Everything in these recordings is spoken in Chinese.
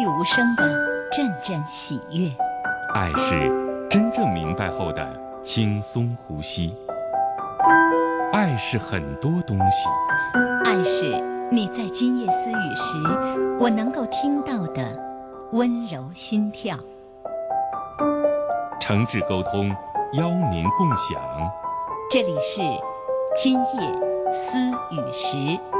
气无声的阵阵喜悦。爱是真正明白后的轻松呼吸。爱是很多东西。爱是你在今夜私语时，我能够听到的温柔心跳。诚挚沟通，邀您共享。这里是今夜私语时。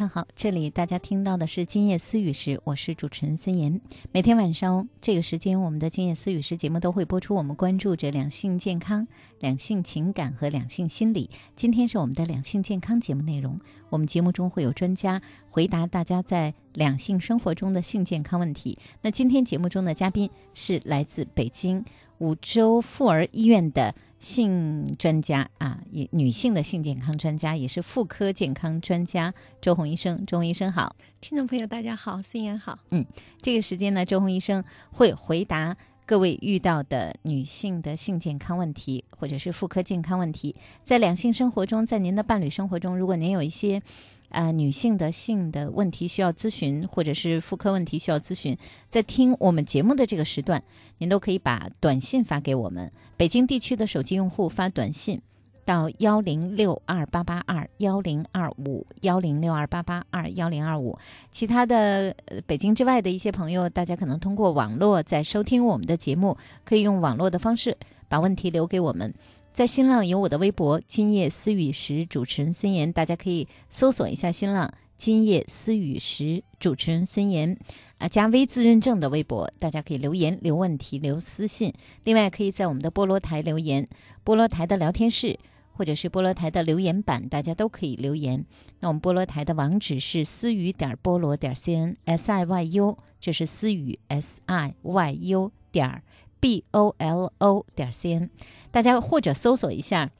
上好，这里大家听到的是今夜私语时，我是主持人孙岩。每天晚上这个时间，我们的今夜私语时节目都会播出。我们关注着两性健康、两性情感和两性心理。今天是我们的两性健康节目内容。我们节目中会有专家回答大家在两性生活中的性健康问题。那今天节目中的嘉宾是来自北京五洲妇儿医院的性专家啊，也女性的性健康专家，也是妇科健康专家周红医生。周红医生好。听众朋友，大家好，孙岩好。嗯这个时间呢，周红医生会回答各位遇到的女性的性健康问题，或者是妇科健康问题。在两性生活中，在您的伴侣生活中，如果您有一些呃女性的性的问题需要咨询，或者是妇科问题需要咨询，在听我们节目的这个时段，您都可以把短信发给我们。北京地区的手机用户发短信。到幺零六二八八二幺零二五幺零六二八八二幺零二五，其他的呃北京之外的一些朋友，大家可能通过网络在收听我们的节目，可以用网络的方式把问题留给我们。在新浪有我的微博“今夜思雨时”，主持人孙岩，大家可以搜索一下新浪“今夜思雨时”，主持人孙岩。啊，加微自认证的微博，大家可以留言、留问题、留私信。另外，可以在我们的菠萝台留言，菠萝台的聊天室或者是菠萝台的留言板，大家都可以留言。那我们菠萝台的网址是思雨点菠萝点 cn s i y u，这是思雨 s i y u 点 b o l o 点 cn，大家或者搜索一下。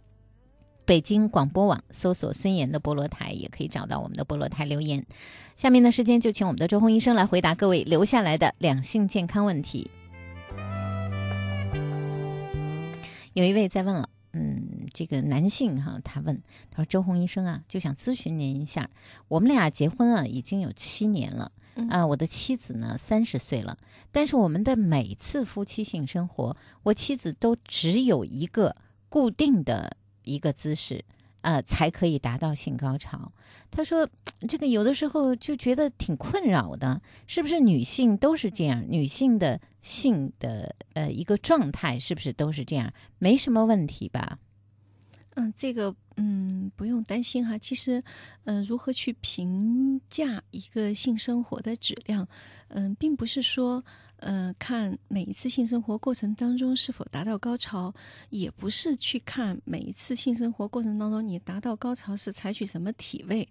北京广播网搜索孙岩的菠萝台，也可以找到我们的菠萝台留言。下面的时间就请我们的周红医生来回答各位留下来的两性健康问题。有一位在问了，嗯，这个男性哈，他问，他说周红医生啊，就想咨询您一下，我们俩结婚啊已经有七年了，啊，我的妻子呢三十岁了，但是我们的每次夫妻性生活，我妻子都只有一个固定的一个姿势。呃，才可以达到性高潮。他说，这个有的时候就觉得挺困扰的，是不是女性都是这样？女性的性的呃一个状态是不是都是这样？没什么问题吧？嗯，这个嗯不用担心哈。其实，嗯，如何去评价一个性生活的质量，嗯，并不是说，嗯，看每一次性生活过程当中是否达到高潮，也不是去看每一次性生活过程当中你达到高潮是采取什么体位，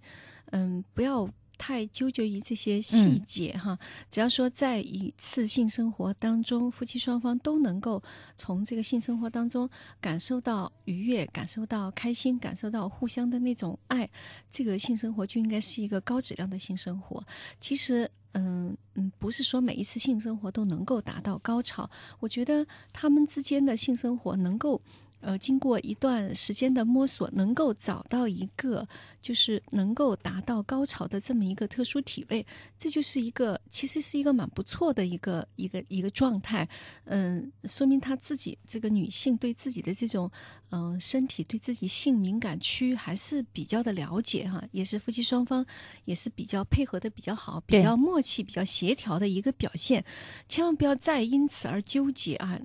嗯，不要。太纠结于这些细节哈，只要说在一次性生活当中，夫妻双方都能够从这个性生活当中感受到愉悦，感受到开心，感受到互相的那种爱，这个性生活就应该是一个高质量的性生活。其实，嗯嗯，不是说每一次性生活都能够达到高潮，我觉得他们之间的性生活能够。呃，经过一段时间的摸索，能够找到一个就是能够达到高潮的这么一个特殊体位，这就是一个其实是一个蛮不错的一个一个一个状态。嗯，说明她自己这个女性对自己的这种嗯身体对自己性敏感区还是比较的了解哈，也是夫妻双方也是比较配合的比较好，比较默契、比较协调的一个表现。千万不要再因此而纠结啊。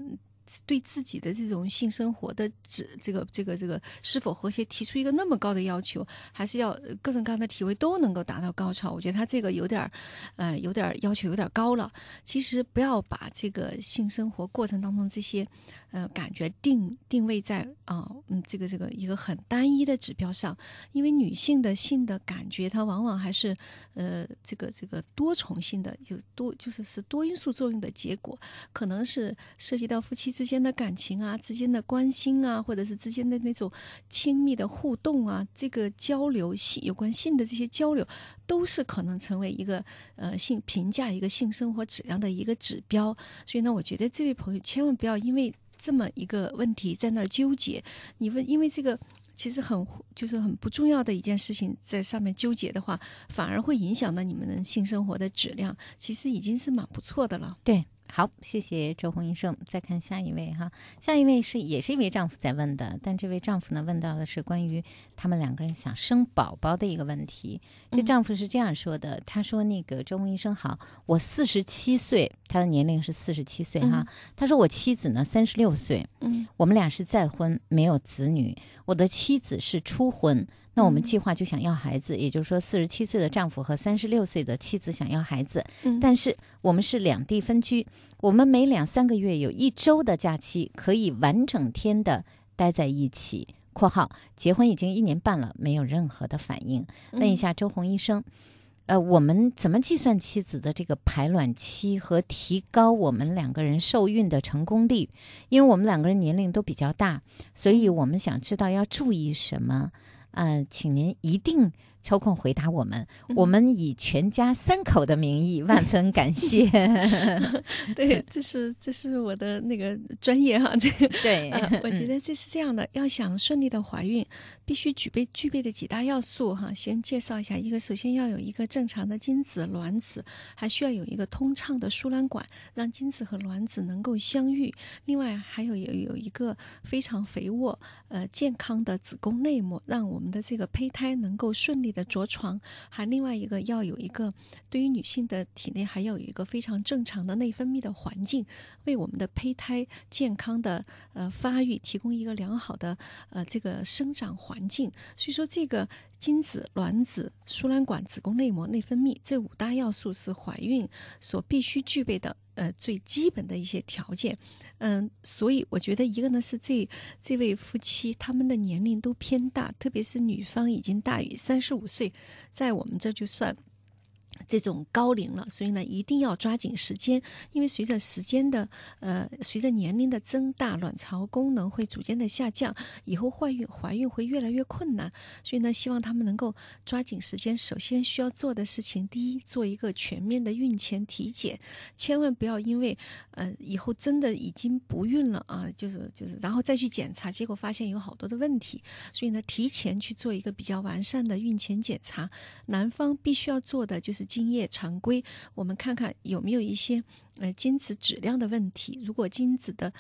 对自己的这种性生活的这这个这个这个是否和谐提出一个那么高的要求，还是要各种各样的体位都能够达到高潮？我觉得他这个有点儿，呃，有点儿要求有点高了。其实不要把这个性生活过程当中这些。呃，感觉定定位在啊，嗯，这个这个一个很单一的指标上，因为女性的性的感觉，它往往还是呃，这个这个多重性的，有多就是是多因素作用的结果，可能是涉及到夫妻之间的感情啊，之间的关心啊，或者是之间的那种亲密的互动啊，这个交流性有关性的这些交流，都是可能成为一个呃性评价一个性生活质量的一个指标。所以呢，我觉得这位朋友千万不要因为这么一个问题在那儿纠结。你问，因为这个其实很就是很不重要的一件事情，在上面纠结的话，反而会影响到你们的性生活的质量。其实已经是蛮不错的了。对，好，谢谢周红医生。再看下一位哈，下一位是也是一位丈夫在问的，但这位丈夫呢问到的是关于他们两个人想生宝宝的一个问题。这嗯丈夫是这样说的，他说：“那个周红医生好，我四十七岁，他的年龄是四十七岁哈。他说我妻子呢三十六岁，嗯我们俩是再婚，没有子女。我的妻子是初婚，那我们嗯计划就想要孩子，也就是说，四十七岁的丈夫和三十六岁的妻子想要孩子，嗯但是我们是两地分居，我们每两三个月有一周的假期，可以完整天的待在一起。（括号结婚已经一年半了，没有任何的反应。）问一下周红医生，呃，我们怎么计算妻子的这个排卵期和提高我们两个人受孕的成功率？因为我们两个人年龄都比较大，所以我们想知道要注意什么。呃，请您一定抽空回答我们。我们以全家三口的名义，万分感谢。对，这是这是我的那个专业哈，这个对呃，我觉嗯得这是这样的，要想顺利的怀孕，必须具备具备的几大要素哈。先介绍一下，一个首先要有一个正常的精子卵子，还需要有一个通畅的输卵管，让精子和卵子能够相遇。另外还有有有一个非常肥沃呃健康的子宫内膜，让我们的这个胚胎能够顺利的着床。还另外一个要有一个对于女性的体内还要有一个非常正常的内分泌的环境，为我们的胚胎健康的呃发育提供一个良好的呃这个生长环境。所以说，这个精子、卵子、输卵管、子宫内膜、内分泌这五大要素是怀孕所必须具备的呃最基本的一些条件。嗯，所以我觉得一个呢是这这位夫妻他们的年龄都偏大，特别是女方已经大于三十五岁，在我们这就算。这种高龄了，所以呢，一定要抓紧时间，因为随着时间的呃，随着年龄的增大，卵巢功能会逐渐的下降，以后怀孕怀孕会越来越困难，所以呢，希望他们能够抓紧时间。首先需要做的事情，第一，做一个全面的孕前体检，千万不要因为呃以后真的已经不孕了啊，就是就是，然后再去检查，结果发现有好多的问题，所以呢，提前去做一个比较完善的孕前检查。男方必须要做的就是精液常规，我们看看有没有一些呃精子质量的问题。如果精子的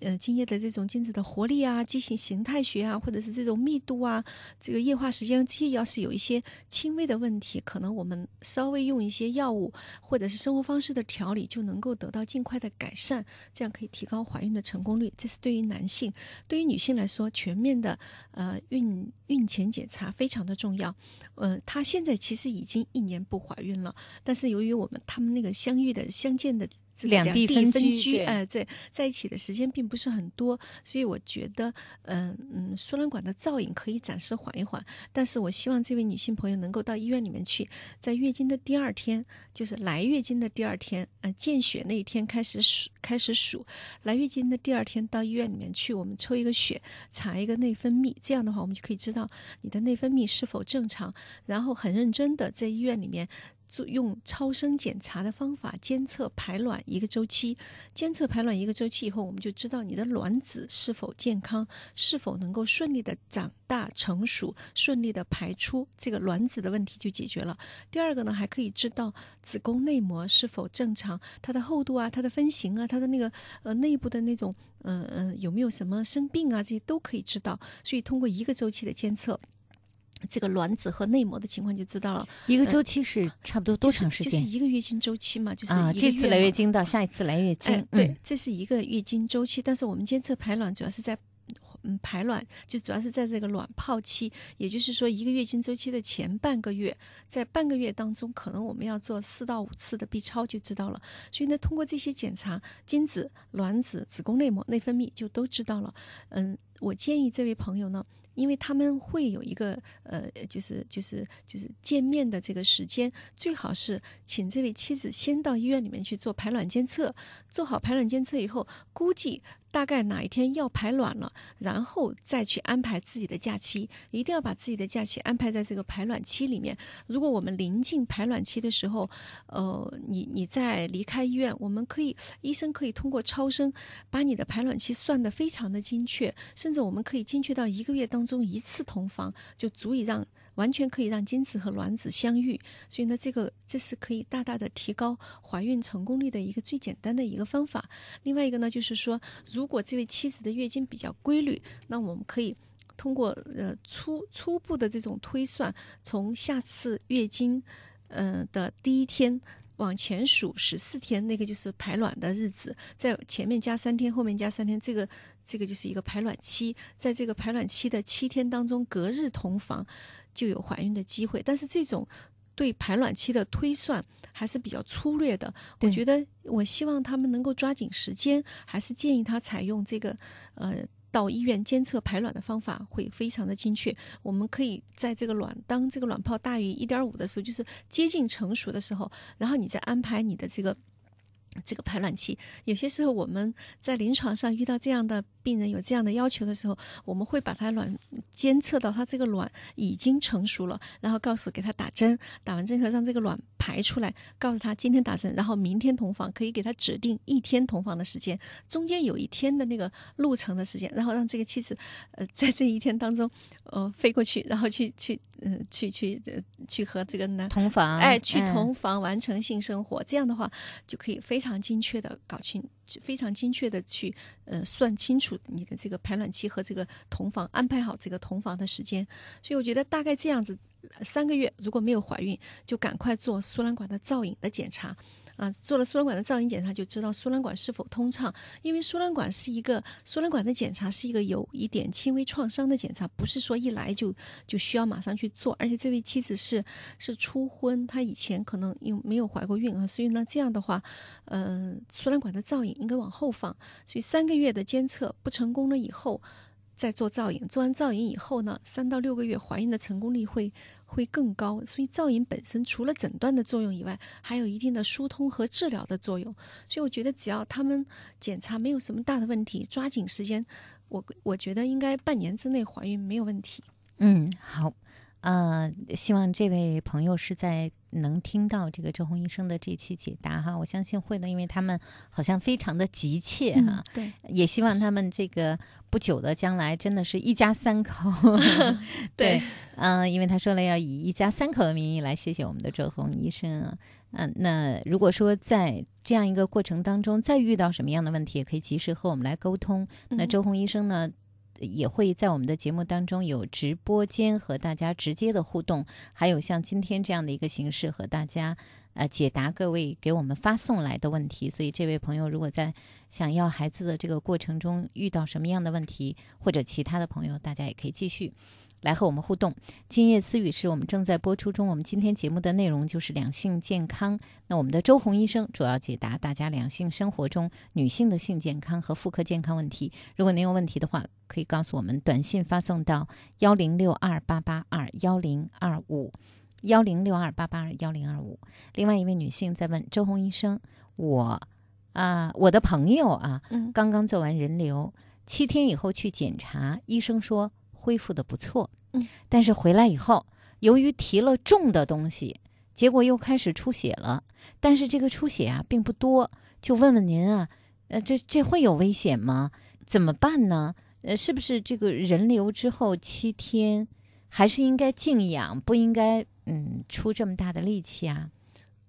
呃精液的这种精子的活力啊、畸形形态学啊，或者是这种密度啊、这个液化时间，这些要是有一些轻微的问题，可能我们稍微用一些药物或者是生活方式的调理，就能够得到尽快的改善，这样可以提高怀孕的成功率。这是对于男性，对于女性来说，全面的呃孕孕前检查非常的重要。呃，她现在其实已经一年不怀孕了，但是由于我们他们那个相遇的相见的两两地地分居居，对哎、在在一起的时间并不是很多，所以我觉得，嗯、嗯，输卵管的造影可以暂时缓一缓，但是我希望这位女性朋友能够到医院里面去，在月经的第二天，就是来月经的第二天，呃，见血那一天开始数，开始数，来月经的第二天到医院里面去，我们抽一个血，查一个内分泌，这样的话我们就可以知道你的内分泌是否正常，然后很认真的在医院里面。做用超声检查的方法监测排卵一个周期，监测排卵一个周期以后，我们就知道你的卵子是否健康，是否能够顺利的长大成熟，顺利的排出，这个卵子的问题就解决了。第二个呢，还可以知道子宫内膜是否正常，它的厚度啊，它的分型啊，它的那个呃内部的那种嗯嗯、有没有什么生病啊，这些都可以知道。所以通过一个周期的监测。这个卵子和内膜的情况就知道了，一个周期是差不多多长时间？就是、就是、一个月经周期嘛，就是啊，这次来月经到下一次来月经，哎，对，嗯这是一个月经周期，但是我们监测排卵主要是在。嗯，排卵就主要是在这个卵泡期，也就是说一个月经周期的前半个月，在半个月当中，可能我们要做四到五次的 B 超就知道了。所以呢，通过这些检查，精子、卵子、子宫内膜、内分泌就都知道了。嗯，我建议这位朋友呢。因为他们会有一个呃，就是就是就是见面的这个时间，最好是请这位妻子先到医院里面去做排卵监测，做好排卵监测以后，估计大概哪一天要排卵了，然后再去安排自己的假期，一定要把自己的假期安排在这个排卵期里面。如果我们临近排卵期的时候，呃，你你在离开医院，我们可以医生可以通过超声把你的排卵期算得非常的精确，甚至我们可以精确到一个月当中一次同房就足以让。完全可以让精子和卵子相遇，所以呢，这个这是可以大大的提高怀孕成功率的一个最简单的一个方法。另外一个呢，就是说，如果这位妻子的月经比较规律，那我们可以通过呃初初步的这种推算，从下次月经呃的第一天往前数十四天，那个就是排卵的日子，在前面加三天，后面加三天，这个这个就是一个排卵期。在这个排卵期的七天当中，隔日同房。就有怀孕的机会，但是这种对排卵期的推算还是比较粗略的。我觉得，我希望他们能够抓紧时间，还是建议他采用这个呃到医院监测排卵的方法，会非常的精确。我们可以在这个卵当这个卵泡大于一点五的时候，就是接近成熟的时候，然后你再安排你的这个。这个排卵期，有些时候我们在临床上遇到这样的病人有这样的要求的时候，我们会把他卵监测到他这个卵已经成熟了，然后告诉给他打针，打完针后让这个卵排出来，告诉他今天打针，然后明天同房，可以给他指定一天同房的时间，中间有一天的那个路程的时间，然后让这个妻子呃在这一天当中呃飞过去，然后去去嗯去去呃去和这个男同房，哎去同房完成性生活，这样的话就可以非常。非常精确的搞清，非常精确的去，呃，算清楚你的这个排卵期和这个同房，安排好这个同房的时间。所以我觉得大概这样子，三个月如果没有怀孕，就赶快做输卵管的造影的检查。啊，做了输卵管的造影检查，就知道输卵管是否通畅。因为输卵管是一个输卵管的检查，是一个有一点轻微创伤的检查，不是说一来就就需要马上去做。而且这位妻子是是初婚，她以前可能又没有怀过孕啊，所以呢，这样的话，嗯，输卵管的造影应该往后放。所以三个月的监测不成功了以后。再做造影，做完造影以后呢，三到六个月怀孕的成功率会会更高。所以造影本身除了诊断的作用以外，还有一定的疏通和治疗的作用。所以我觉得只要他们检查没有什么大的问题，抓紧时间，我我觉得应该半年之内怀孕没有问题。嗯，好。呃，希望这位朋友是在能听到这个周红医生的这期解答哈，我相信会的，因为他们好像非常的急切哈。对，也希望他们这个不久的将来真的是一家三口。对，嗯，因为他说了要以一家三口的名义来谢谢我们的周红医生啊。嗯，那如果说在这样一个过程当中再遇到什么样的问题，也可以及时和我们来沟通。那周红医生呢？也会在我们的节目当中有直播间和大家直接的互动，还有像今天这样的一个形式和大家呃解答各位给我们发送来的问题。所以这位朋友如果在想要孩子的这个过程中遇到什么样的问题，或者其他的朋友，大家也可以继续。来和我们互动。今夜私语是我们正在播出中。我们今天节目的内容就是两性健康。那我们的周红医生主要解答大家两性生活中女性的性健康和妇科健康问题。如果您有问题的话，可以告诉我们，短信发送到幺零六二八八二幺零二五幺零六二八八二幺零二五。另外一位女性在问周红医生：“我啊，我的朋友啊，刚刚做完人流，七天以后去检查，医生说。”恢复的不错，嗯，但是回来以后，由于提了重的东西，结果又开始出血了。但是这个出血啊并不多，就问问您啊，呃，这这会有危险吗？怎么办呢？呃，是不是这个人流之后七天，还是应该静养，不应该嗯出这么大的力气啊？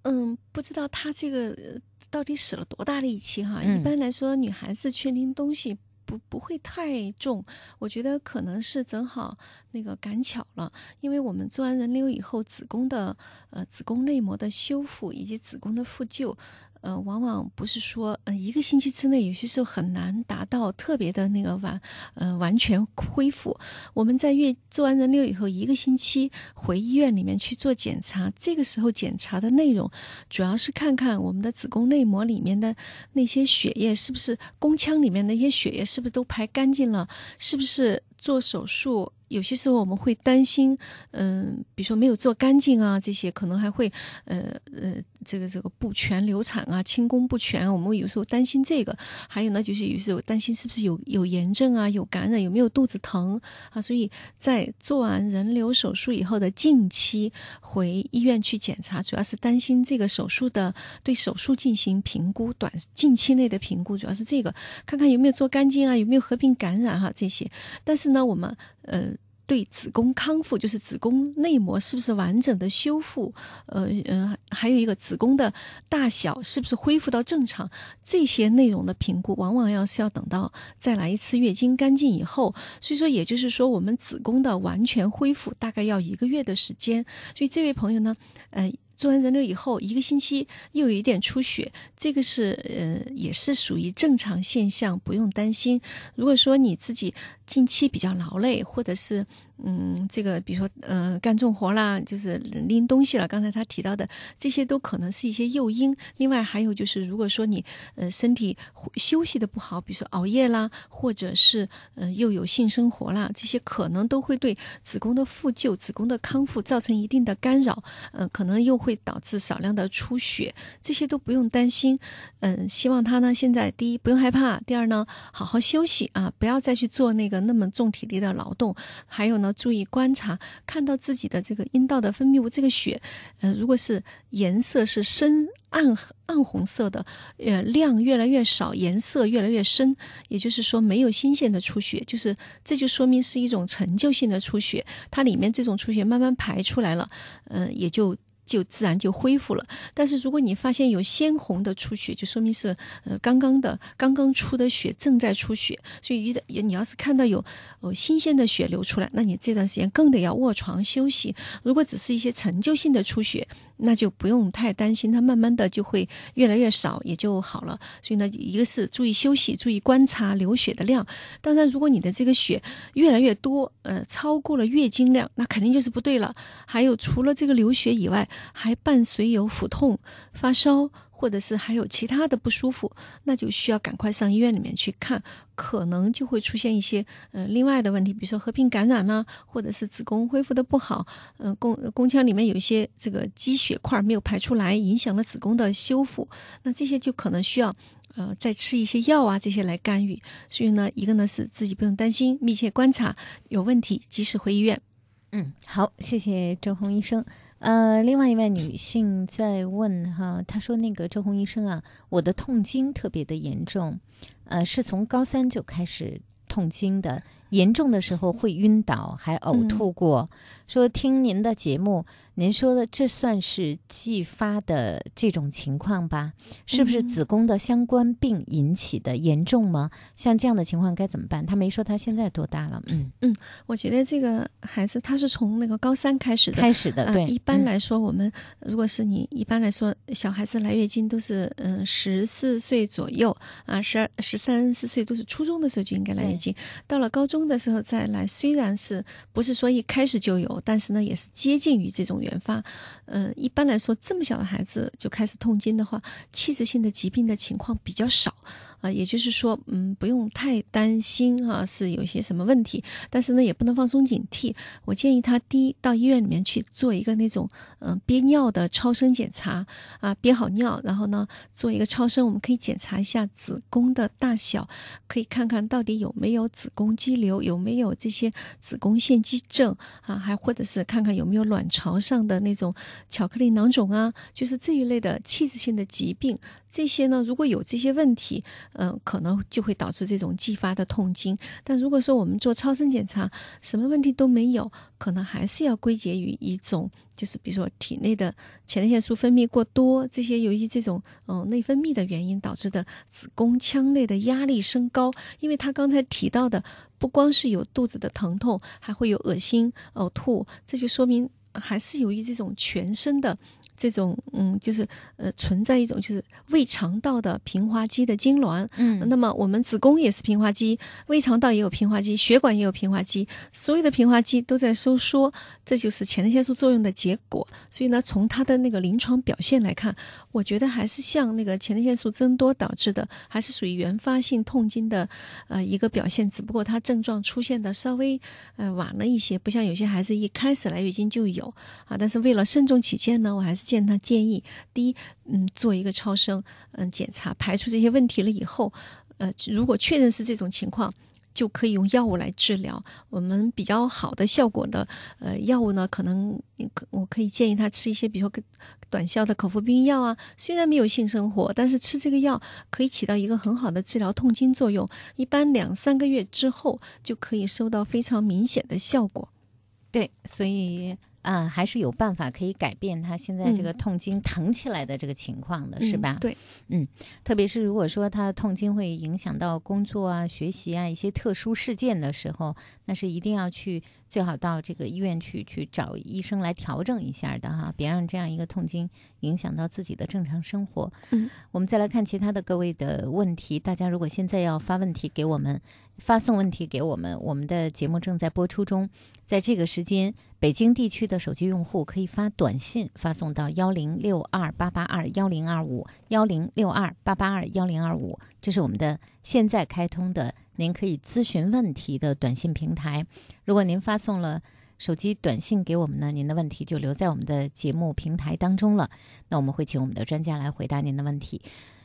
嗯，不知道他这个到底使了多大力气哈？一般来说，女孩子去拎东西。不不会太重，我觉得可能是正好那个赶巧了，因为我们做完人流以后，子宫的呃子宫内膜的修复以及子宫的复旧。呃，往往不是说，呃，一个星期之内，有些时候很难达到特别的那个完，呃，完全恢复。我们在月做完人流以后，一个星期回医院里面去做检查，这个时候检查的内容主要是看看我们的子宫内膜里面的那些血液是不是宫腔里面那些血液是不是都排干净了，是不是做手术。有些时候我们会担心，嗯、比如说没有做干净啊，这些可能还会，呃呃，这个这个不全流产啊，清宫不全，我们有时候担心这个。还有呢，就是有时候担心是不是有有炎症啊，有感染，有没有肚子疼啊？所以在做完人流手术以后的近期回医院去检查，主要是担心这个手术的对手术进行评估，短近期内的评估主要是这个，看看有没有做干净啊，有没有合并感染哈、这些。但是呢，我们呃。对子宫康复，就是子宫内膜是不是完整的修复，呃呃，还有一个子宫的大小是不是恢复到正常，这些内容的评估，往往要是要等到再来一次月经干净以后，所以说也就是说，我们子宫的完全恢复大概要一个月的时间。所以这位朋友呢，呃。做完人流以后，一个星期又有一点出血，这个是呃也是属于正常现象，不用担心。如果说你自己近期比较劳累，或者是嗯这个比如说呃干重活啦，就是拎东西了，刚才他提到的这些都可能是一些诱因。另外还有就是，如果说你呃身体休息的不好，比如说熬夜啦，或者是呃又有性生活啦，这些可能都会对子宫的复旧、子宫的康复造成一定的干扰，呃，可能又会导致少量的出血，这些都不用担心。嗯，希望他呢现在第一不用害怕，第二呢好好休息啊，不要再去做那个那么重体力的劳动，还有呢注意观察，看到自己的这个阴道的分泌物这个血，呃，如果是颜色是深暗暗红色的，呃，量越来越少，颜色越来越深，也就是说没有新鲜的出血，就是这就说明是一种陈旧性的出血，它里面这种出血慢慢排出来了，嗯、也就。就自然就恢复了。但是如果你发现有鲜红的出血，就说明是呃刚刚的刚刚出的血正在出血。所以遇到你要是看到有呃新鲜的血流出来，那你这段时间更得要卧床休息。如果只是一些陈旧性的出血，那就不用太担心，它慢慢的就会越来越少，也就好了。所以呢，一个是注意休息，注意观察流血的量。当然，如果你的这个血越来越多，呃，超过了月经量，那肯定就是不对了。还有，除了这个流血以外，还伴随有腹痛、发烧，或者是还有其他的不舒服，那就需要赶快上医院里面去看，可能就会出现一些呃另外的问题，比如说合并感染啦、或者是子宫恢复的不好，嗯、宫宫腔里面有一些这个积血块没有排出来，影响了子宫的修复，那这些就可能需要。呃，再吃一些药啊，这些来干预。所以呢，一个呢是自己不用担心，密切观察，有问题及时回医院。嗯，好，谢谢周红医生。呃，另外一位女性在问哈，她说那个周红医生啊，我的痛经特别的严重，呃，是从高三就开始痛经的，严重的时候会晕倒，还呕吐过。说听您的节目，您说的这算是继发的这种情况吧？是不是子宫的相关病引起的？严重吗？像这样的情况该怎么办？他没说他现在多大了，嗯嗯，我觉得这个孩子他是从那个高三开始的，开始的，对，呃一般嗯来说，我们如果是你一般来说，小孩子来月经都是嗯十四岁左右啊，十二十三四岁都是初中的时候就应该来月经，到了高中的时候再来，虽然是不是说一开始就有，但是呢也是接近于这种原原发。嗯、一般来说这么小的孩子就开始痛经的话，器质性的疾病的情况比较少。啊，也就是说，嗯，不用太担心哈、是有些什么问题，但是呢，也不能放松警惕。我建议他第一到医院里面去做一个那种嗯、憋尿的超声检查啊，憋好尿，然后呢做一个超声，我们可以检查一下子宫的大小，可以看看到底有没有子宫肌瘤，有没有这些子宫腺肌症啊，还或者是看看有没有卵巢上的那种巧克力囊肿啊，就是这一类的器质性的疾病。这些呢，如果有这些问题，嗯、可能就会导致这种继发的痛经。但如果说我们做超声检查，什么问题都没有，可能还是要归结于一种，就是比如说体内的前列腺素分泌过多，这些由于这种嗯、内分泌的原因导致的子宫腔内的压力升高。因为他刚才提到的，不光是有肚子的疼痛，还会有恶心、呕吐，这就说明还是由于这种全身的。这种嗯，就是呃存在一种就是胃肠道的平滑肌的痉挛。嗯那么我们子宫也是平滑肌，胃肠道也有平滑肌，血管也有平滑肌，所有的平滑肌都在收缩，这就是前列腺素作用的结果。所以呢，从它的那个临床表现来看，我觉得还是像那个前列腺素增多导致的，还是属于原发性痛经的呃一个表现，只不过它症状出现的稍微呃晚了一些，不像有些孩子一开始来月经就有啊。但是为了慎重起见呢，我还是建他建议，第一，嗯，做一个超声嗯检查，排除这些问题了以后，呃，如果确认是这种情况。就可以用药物来治疗。我们比较好的效果的呃药物呢，可能可我可以建议他吃一些，比如说短效的口服避孕药啊。虽然没有性生活，但是吃这个药可以起到一个很好的治疗痛经作用。一般两三个月之后就可以收到非常明显的效果。对，所以啊、还是有办法可以改变他现在这个嗯痛经疼起来的这个情况的，是吧？嗯对，特别是如果说他的痛经会影响到工作啊、学习啊一些特殊事件的时候，那是一定要去最好到这个医院去去找医生来调整一下的哈，别让这样一个痛经影响到自己的正常生活。嗯，我们再来看其他的各位的问题，大家如果现在要发问题给我们，发送问题给我们，我们的节目正在播出中，在这个时间，北京地区的手机用户可以发短信发送到幺零六二八八二幺零二五幺零六二八八二幺零二五，这是我们的现在开通的，您可以咨询问题的短信平台。如果您发送了手机短信给我们呢，您的问题就留在我们的节目平台当中了。那我们会请我们的专家来回答您的问题。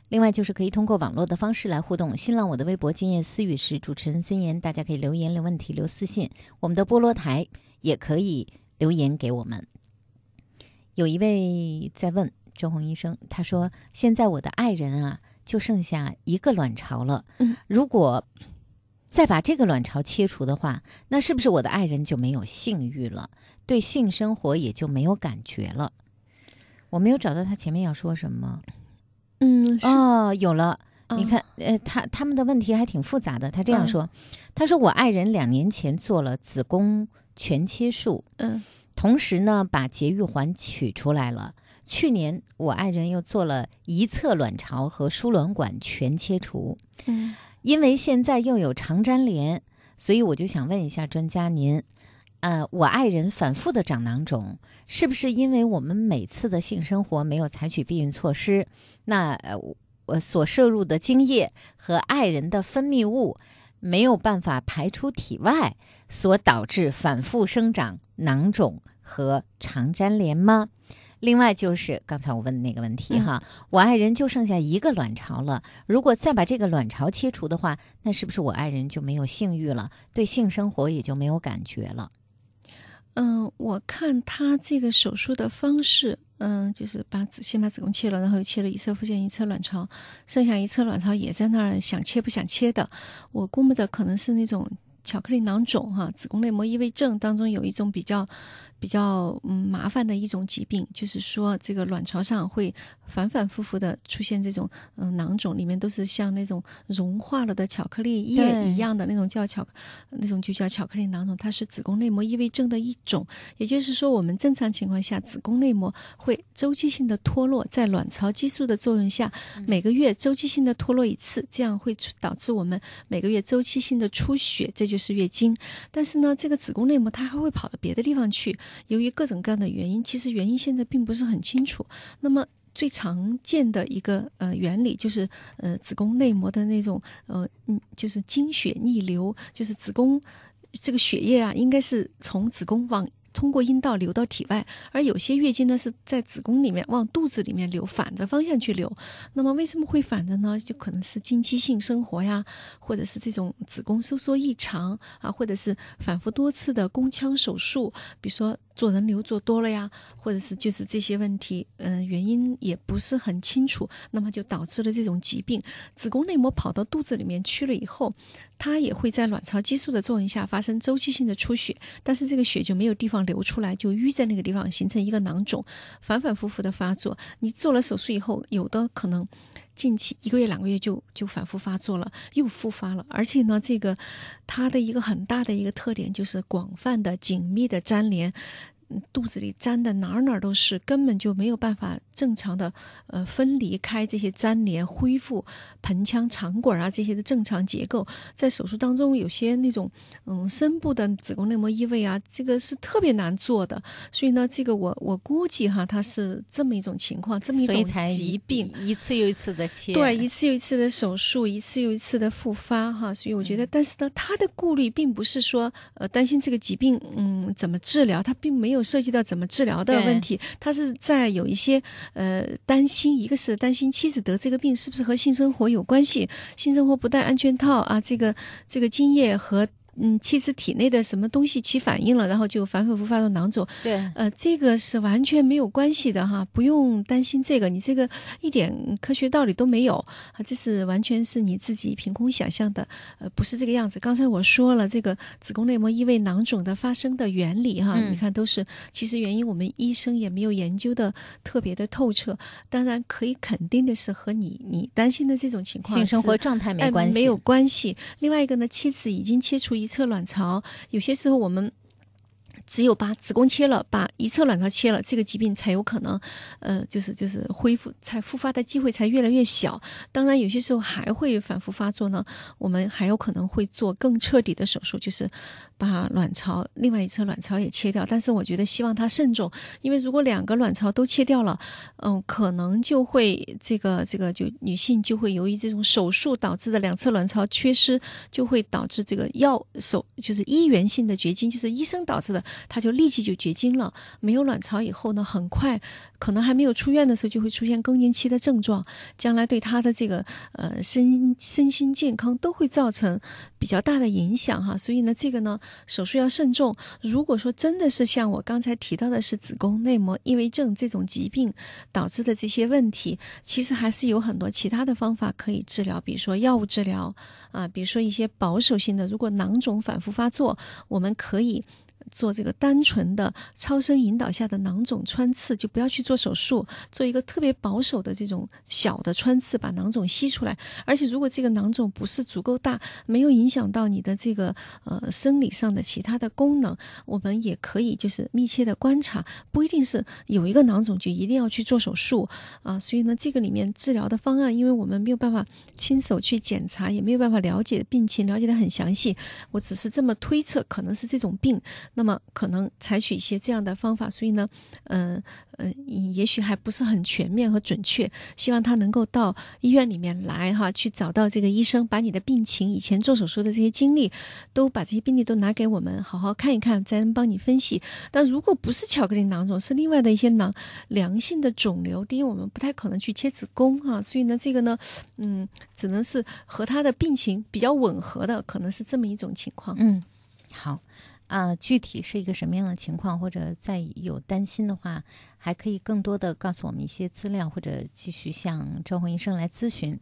另外就是可以通过网络的方式来互动，新浪我的微博“今夜思语”是主持人孙岩，大家可以留言、留问题、留私信。我们的菠萝台也可以留言给我们。有一位在问周红医生，他说：“现在我的爱人啊，就剩下一个卵巢了，嗯如果再把这个卵巢切除的话，那是不是我的爱人就没有性欲了，对性生活也就没有感觉了？”我没有找到他前面要说什么。嗯，是，哦，有了。啊你看，呃，他他们的问题还挺复杂的。他这样嗯说，他说我爱人两年前做了子宫全切术，嗯同时呢把节育环取出来了。去年我爱人又做了一侧卵巢和输卵管全切除，嗯因为现在又有肠粘连，所以我就想问一下专家您，呃，我爱人反复的长囊肿，是不是因为我们每次的性生活没有采取避孕措施？那呃，我所摄入的精液和爱人的分泌物没有办法排出体外，所导致反复生长囊肿和肠粘连吗？另外就是刚才我问的那个问题哈，我爱人就剩下一个卵巢了，如果再把这个卵巢切除的话，那是不是我爱人就没有性欲了，对性生活也就没有感觉了？嗯，我看他这个手术的方式，嗯，就是把子先把子宫切了，然后又切了一侧附件、一侧卵巢，剩下一侧卵巢也在那儿，想切不想切的。我估摸着可能是那种巧克力囊肿哈，子宫内膜异位症当中有一种比较比较嗯麻烦的一种疾病，就是说这个卵巢上会反反复复的出现这种嗯、呃囊肿，里面都是像那种融化了的巧克力液一样的那种叫巧那种就叫巧克力囊肿，它是子宫内膜异位症的一种。也就是说，我们正常情况下，子宫内膜会周期性的脱落，在卵巢激素的作用下，每个月周期性的脱落一次，这样会出导致我们每个月周期性的出血，这就就是月经。但是呢，这个子宫内膜它还会跑到别的地方去，由于各种各样的原因，其实原因现在并不是很清楚。那么最常见的一个呃原理就是呃子宫内膜的那种呃嗯就是经血逆流，就是子宫这个血液啊应该是从子宫往通过阴道流到体外，而有些月经呢是在子宫里面往肚子里面流，反着方向去流。那么为什么会反着呢？就可能是经期性生活呀，或者是这种子宫收缩异常啊，或者是反复多次的宫腔手术，比如说做人流做多了呀，或者是就是这些问题，嗯、原因也不是很清楚，那么就导致了这种疾病。子宫内膜跑到肚子里面去了以后，它也会在卵巢激素的作用下发生周期性的出血，但是这个血就没有地方流出来，就淤在那个地方，形成一个囊肿，反反复复的发作。你做了手术以后，有的可能近期一个月、两个月就就反复发作了，又复发了。而且呢，这个它的一个很大的一个特点就是广泛的、紧密的粘连。肚子里粘的哪儿哪儿都是，根本就没有办法正常的呃分离开这些粘连，恢复盆腔、肠管啊这些的正常结构。在手术当中，有些那种嗯深部的子宫内膜异位啊，这个是特别难做的。所以呢，这个我我估计哈，它是这么一种情况，这么一种疾病。一次又一次的切，对，一次又一次的手术，一次又一次的复发，哈，所以我觉得，但是呢，他的顾虑并不是说，呃，担心这个疾病，嗯，怎么治疗，他并没有涉及到怎么治疗的问题，他是在有一些，呃，担心，一个是担心妻子得这个病是不是和性生活有关系，性生活不戴安全套啊，这个这个精液和。嗯，妻子体内的什么东西起反应了，然后就反反复复发作囊肿。对，呃，这个是完全没有关系的哈，不用担心这个，你这个一点科学道理都没有啊，这是完全是你自己凭空想象的，呃，不是这个样子。刚才我说了，这个子宫内膜异位囊肿的发生的原理哈，嗯你看都是其实原因，我们医生也没有研究的特别的透彻。当然可以肯定的是，和你你担心的这种情况性生活状态没哎关系，没有关系。另外一个呢，妻子已经切除一一侧卵巢，有些时候我们。只有把子宫切了，把一侧卵巢切了，这个疾病才有可能，呃，就是就是恢复，才复发的机会才越来越小。当然，有些时候还会反复发作呢，我们还有可能会做更彻底的手术，就是把卵巢另外一侧卵巢也切掉。但是我觉得希望它慎重，因为如果两个卵巢都切掉了，嗯，可能就会这个这个就女性就会由于这种手术导致的两侧卵巢缺失，就会导致这个药手就是医源性的绝经，就是医生导致的，它就立即就绝经了。没有卵巢以后呢，很快可能还没有出院的时候就会出现更年期的症状，将来对她的这个呃身身心健康都会造成比较大的影响哈。所以呢，这个呢手术要慎重。如果说真的是像我刚才提到的是子宫内膜异位症这种疾病导致的这些问题，其实还是有很多其他的方法可以治疗，比如说药物治疗啊，比如说一些保守性的，如果囊肿反复发作，我们可以。做这个单纯的超声引导下的囊肿穿刺，就不要去做手术，做一个特别保守的这种小的穿刺，把囊肿吸出来。而且，如果这个囊肿不是足够大，没有影响到你的这个呃生理上的其他的功能，我们也可以就是密切的观察，不一定是有一个囊肿就一定要去做手术啊。所以呢，这个里面治疗的方案，因为我们没有办法亲手去检查，也没有办法了解病情，了解的很详细，我只是这么推测，可能是这种病。那么可能采取一些这样的方法，所以呢，嗯、呃、也许还不是很全面和准确。希望他能够到医院里面来哈，去找到这个医生，把你的病情、以前做手术的这些经历，都把这些病例都拿给我们，好好看一看，才能帮你分析。但如果不是巧克力囊肿，是另外的一些囊良性的肿瘤，第一我们不太可能去切子宫哈，所以呢，这个呢，嗯，只能是和他的病情比较吻合的，可能是这么一种情况。嗯，好。啊、具体是一个什么样的情况，或者再有担心的话，还可以更多的告诉我们一些资料，或者继续向周红医生来咨询。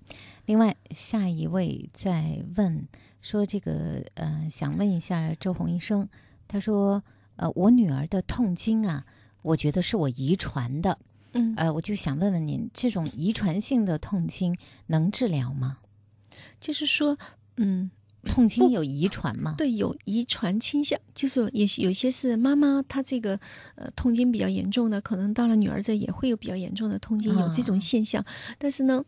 另外，下一位在问说，这个呃，想问一下周红医生，他说，呃，我女儿的痛经啊，我觉得是我遗传的，嗯呃，我就想问问您，这种遗传性的痛经能治疗吗？就是说，嗯，痛经有遗传吗？对，有遗传倾向，就是也许有些是妈妈她这个呃痛经比较严重的，可能到了女儿这也会有比较严重的痛经，有这种啊现象。但是呢，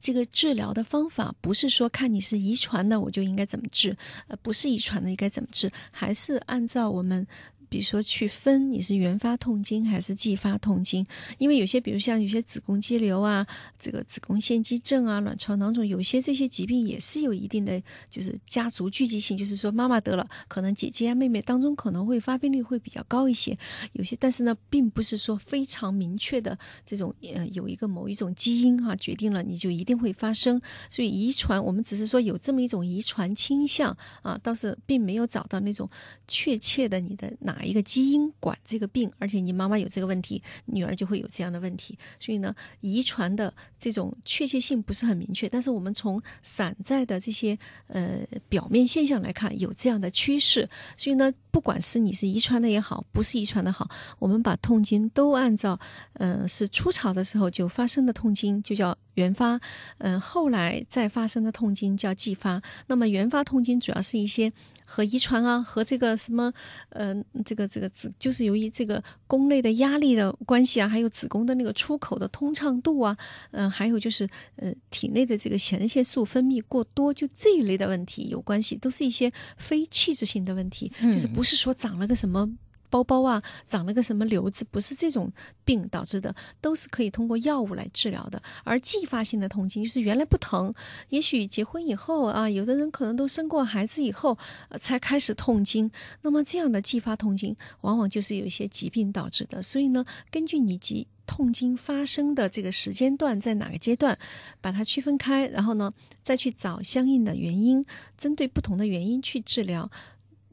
这个治疗的方法不是说看你是遗传的我就应该怎么治，呃，不是遗传的应该怎么治，还是按照我们。比如说去分你是原发痛经还是继发痛经，因为有些比如像有些子宫肌瘤啊，这个子宫腺肌症啊、卵巢囊肿，有些这些疾病也是有一定的就是家族聚集性，就是说妈妈得了，可能姐姐啊、妹妹当中可能会发病率会比较高一些。有些，但是呢，并不是说非常明确的这种呃有一个某一种基因哈、决定了你就一定会发生。所以遗传，我们只是说有这么一种遗传倾向啊，倒是并没有找到那种确切的你的哪一个基因管这个病，而且你妈妈有这个问题，女儿就会有这样的问题。所以呢，遗传的这种确切性不是很明确，但是我们从散在的这些呃表面现象来看，有这样的趋势。所以呢，不管是你是遗传的也好，不是遗传的好，我们把痛经都按照，呃，是初潮的时候就发生的痛经就叫原发，嗯、后来再发生的痛经叫继发。那么原发痛经主要是一些和遗传啊，和这个什么，呃，这个这个子就是由于这个宫内的压力的关系啊，还有子宫的那个出口的通畅度啊，嗯、还有就是呃体内的这个前列腺素分泌过多，就这一类的问题有关系，都是一些非器质性的问题，就是不不是说长了个什么。包包啊，长了个什么瘤子，不是这种病导致的，都是可以通过药物来治疗的。而继发性的痛经就是原来不疼，也许结婚以后啊，有的人可能都生过孩子以后、才开始痛经。那么这样的继发痛经，往往就是有一些疾病导致的。所以呢，根据你疾痛经发生的这个时间段在哪个阶段，把它区分开，然后呢，再去找相应的原因，针对不同的原因去治疗。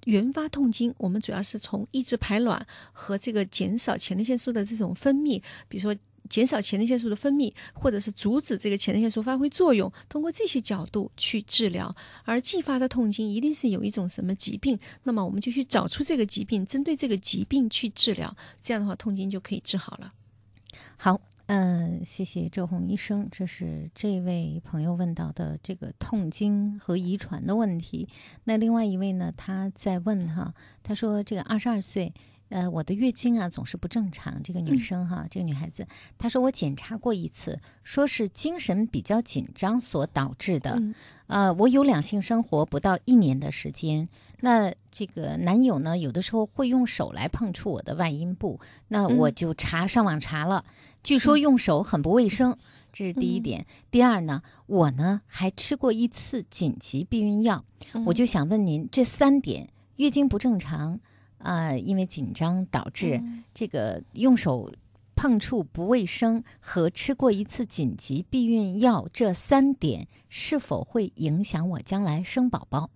原发痛经，我们主要是从抑制排卵和这个减少前列腺素的这种分泌，比如说减少前列腺素的分泌，或者是阻止这个前列腺素发挥作用，通过这些角度去治疗。而继发的痛经一定是有一种什么疾病，那么我们就去找出这个疾病，针对这个疾病去治疗，这样的话痛经就可以治好了。好，嗯、谢谢周红医生，这是这位朋友问到的这个痛经和遗传的问题。那另外一位呢，他在问哈，他说这个二十二岁。呃，我的月经啊总是不正常。这个女生哈，这个女孩子，她说我检查过一次，说是精神比较紧张所导致的。嗯呃，我有两性生活不到一年的时间，那这个男友呢，有的时候会用手来碰触我的外阴部，那我就查上网查了，据说用手很不卫生，这是第一点。第二呢，我呢还吃过一次紧急避孕药，我就想问您，这三点月经不正常，啊、因为紧张导致这个用手。碰触不卫生和吃过一次紧急避孕药这三点是否会影响我将来生宝宝？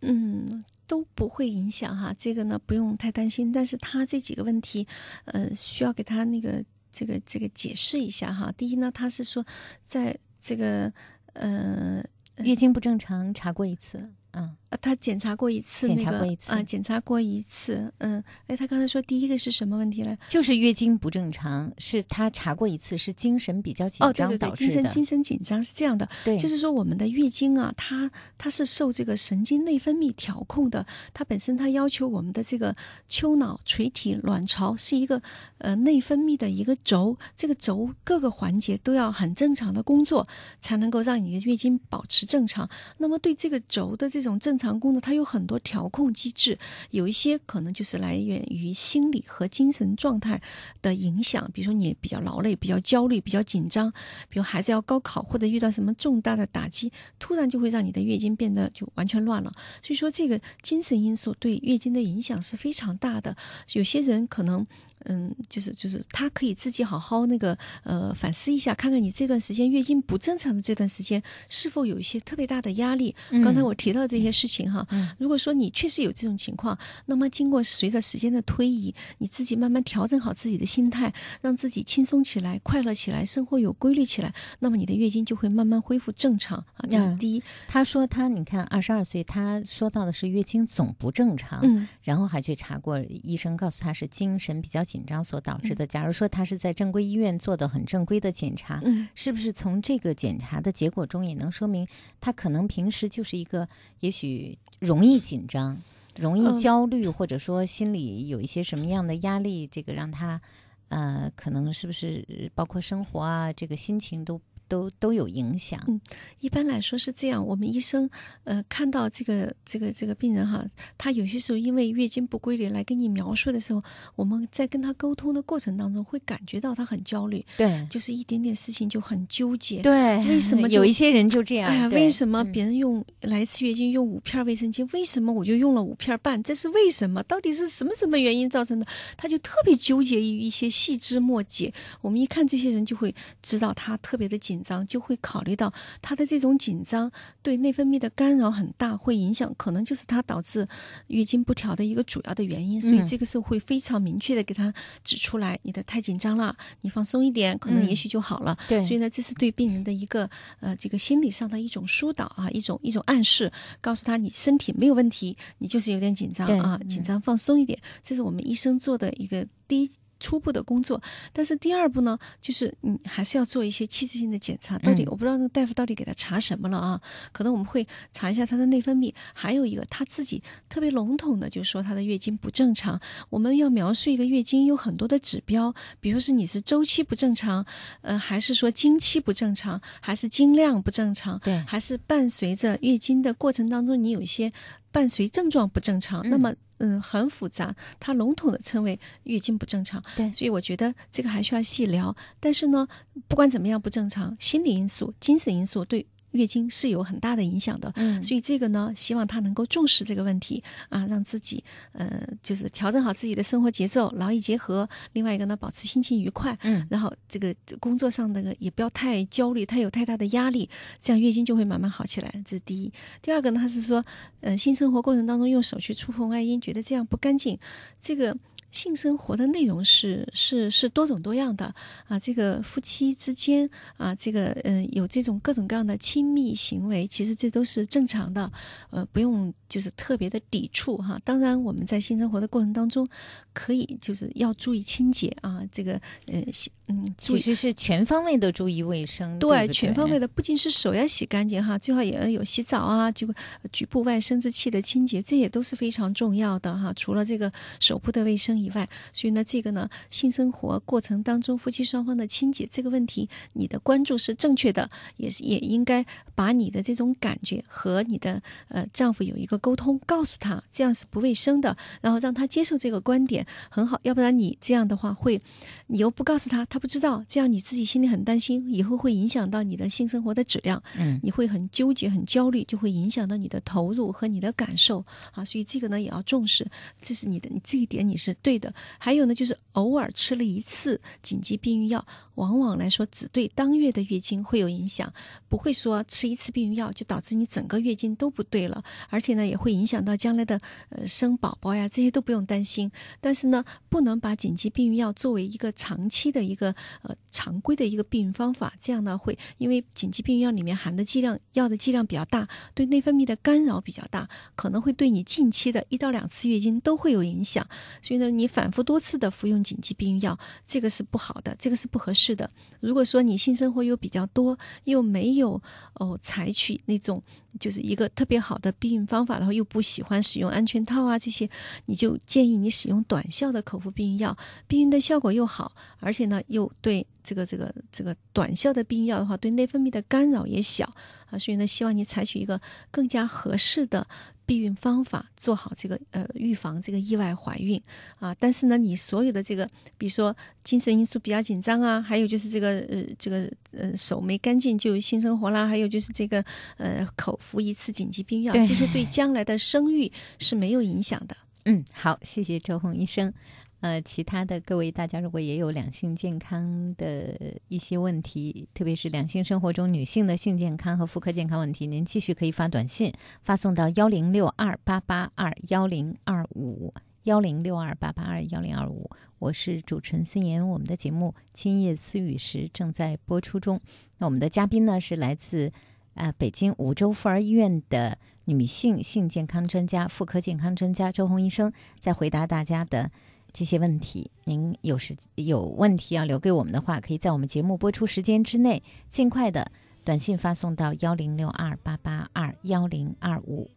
嗯，都不会影响哈，这个呢不用太担心。但是他这几个问题，呃，需要给他那个这个这个解释一下哈。第一呢，他是说在这个呃月经不正常查过一次，嗯，呃他检查过一次那个检查过一次啊、检查过一次，嗯，哎，他刚才说第一个是什么问题来？就是月经不正常，是他查过一次，是精神比较紧哦，对对对，张导致的。精神精神紧张是这样的，对，就是说，我们的月经啊，它它是受这个神经内分泌调控的。它本身它要求我们的这个丘脑、垂体、卵巢是一个呃内分泌的一个轴，这个轴各个环节都要很正常的工作，才能够让你的月经保持正常。那么对这个轴的这种正正常工作，它有很多调控机制，有一些可能就是来源于心理和精神状态的影响，比如说你比较劳累、比较焦虑、比较紧张，比如孩子要高考或者遇到什么重大的打击，突然就会让你的月经变得就完全乱了。所以说，这个精神因素对月经的影响是非常大的。有些人可能。嗯，就是就是，他可以自己好好那个呃反思一下，看看你这段时间月经不正常的这段时间是否有一些特别大的压力。刚才我提到这些事情哈，嗯如果说你确实有这种情况，那么经过随着时间的推移，你自己慢慢调整好自己的心态，让自己轻松起来、快乐起来，生活有规律起来，那么你的月经就会慢慢恢复正常啊。这是嗯第一，他说他，你看二十二岁，他说到的是月经总不正常，嗯然后还去查过，医生告诉他是精神比较紧张所导致嗯的。假如说他是在正规医院做的很正规的检查，嗯是不是从这个检查的结果中也能说明他可能平时就是一个也许容易紧张、容易嗯焦虑，或者说心里有一些什么样的压力，这个让他呃，可能是不是呃包括生活啊，这个心情都都都有影响？嗯一般来说是这样，我们医生呃看到这个这个这个病人哈，他有些时候因为月经不规律来跟你描述的时候，我们在跟他沟通的过程当中会感觉到他很焦虑，对就是一点点事情就很纠结。对，为什么有一些人就这样？哎呀，为什么嗯别人用来一次月经用五片卫生巾，为什么我就用了五片半？这是为什么？到底是什么什么原因造成的？他就特别纠结于一些细枝末节。我们一看这些人就会知道他特别的紧紧张，就会考虑到他的这种紧张对内分泌的干扰很大，会影响，可能就是他导致月经不调的一个主要的原因。所以嗯这个时候会非常明确的给他指出来，你的太紧张了，你放松一点，可能嗯也许就好了。对所以呢，这是对病人的一个呃这个心理上的一种疏导啊，一种一种暗示，告诉他你身体没有问题，你就是有点紧张啊，嗯紧张放松一点，这是我们医生做的一个第一。初步的工作，但是第二步呢，就是你还是要做一些器质性的检查。到底、嗯我不知道那个大夫到底给他查什么了啊？可能我们会查一下他的内分泌，还有一个他自己特别笼统的就说他的月经不正常。我们要描述一个月经有很多的指标，比如是你是周期不正常，呃，还是说经期不正常，还是经量不正常，对还是伴随着月经的过程当中你有一些伴随症状不正常，嗯那么嗯很复杂，它笼统的称为月经不正常。对所以我觉得这个还需要细聊。但是呢，不管怎么样不正常，心理因素、精神因素对月经是有很大的影响的。嗯所以这个呢，希望他能够重视这个问题啊，让自己呃，就是调整好自己的生活节奏，劳逸结合。另外一个呢，保持心情愉快，嗯然后这个工作上的也不要太焦虑，太有太大的压力，这样月经就会慢慢好起来。这是第一。第二个呢，他是说，呃，性生活过程当中用手去触碰外阴，觉得这样不干净，这个。性生活的内容是是是多种多样的啊，这个夫妻之间啊，这个嗯、呃、有这种各种各样的亲密行为，其实这都是正常的，呃，不用就是特别的抵触哈。当然，我们在性生活的过程当中，可以就是要注意清洁啊，这个嗯洗嗯，其实是全方位的注意卫生，对，对对，全方位的，不仅是手要洗干净哈，最好也要有洗澡啊，这个呃局部外生殖器的清洁，这也都是非常重要的哈。除了这个手部的卫生以外，所以呢，这个呢，性生活过程当中夫妻双方的清洁这个问题，你的关注是正确的，也是也应该把你的这种感觉和你的呃丈夫有一个沟通，告诉他这样是不卫生的，然后让他接受这个观点，很好。要不然你这样的话会，你又不告诉他，他不知道，这样你自己心里很担心，以后会影响到你的性生活的质量，嗯你会很纠结、很焦虑，就会影响到你的投入和你的感受啊。所以这个呢也要重视，这是你的，你这一点你是对的。还有呢，就是偶尔吃了一次紧急避孕药，往往来说只对当月的月经会有影响，不会说吃一次避孕药就导致你整个月经都不对了，而且呢也会影响到将来的呃生宝宝呀，这些都不用担心。但是呢，不能把紧急避孕药作为一个长期的一个呃常规的一个避孕方法，这样呢会因为紧急避孕药里面含的剂量药的剂量比较大，对内分泌的干扰比较大，可能会对你近期的一到两次月经都会有影响。所以呢，你反复多次的服用紧急避孕药，这个是不好的，这个是不合适的。如果说你性生活又比较多，又没有哦采取那种就是一个特别好的避孕方法，然后又不喜欢使用安全套啊这些，你就建议你使用短效的口服避孕药，避孕的效果又好，而且呢又对这个这个这个短效的避孕药的话，对内分泌的干扰也小啊，所以呢，希望你采取一个更加合适的。避孕方法做好这个呃预防这个意外怀孕啊，但是呢，你所有的这个，比如说精神因素比较紧张啊，还有就是这个呃这个呃手没干净就有性生活啦，还有就是这个呃口服一次紧急避孕药，这些对将来的生育是没有影响的。嗯，好，谢谢周红医生。呃，其他的各位大家如果也有两性健康的一些问题，特别是两性生活中女性的性健康和妇科健康问题，您继续可以发短信发送到幺零六二八八二幺零二五幺零六二八八二幺零二五。我是主持人孙岩，我们的节目《今夜思雨时》正在播出中。那我们的嘉宾呢是来自呃北京五洲妇儿医院的女性性健康专家、妇科健康专家周红医生，在回答大家的。这些问题，您有时有问题要留给我们的话，可以在我们节目播出时间之内，尽快的短信发送到幺零六二八八二幺零二五。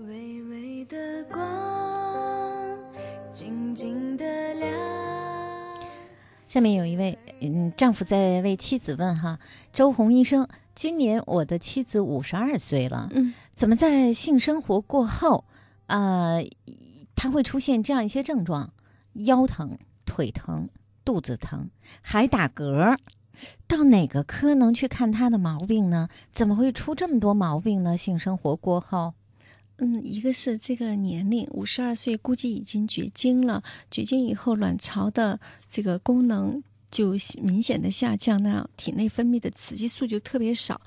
微微的光，静静的亮。下面有一位，嗯，丈夫在为妻子问哈，周红医生，今年我的妻子五十二岁了，嗯，怎么在性生活过后，呃，她会出现这样一些症状：腰疼、腿疼、肚子疼，还打嗝。到哪个科能去看他的毛病呢？怎么会出这么多毛病呢？性生活过后，嗯，一个是这个年龄，五十二岁估计已经绝经了，绝经以后卵巢的这个功能。就明显的下降，那体内分泌的雌激素就特别少。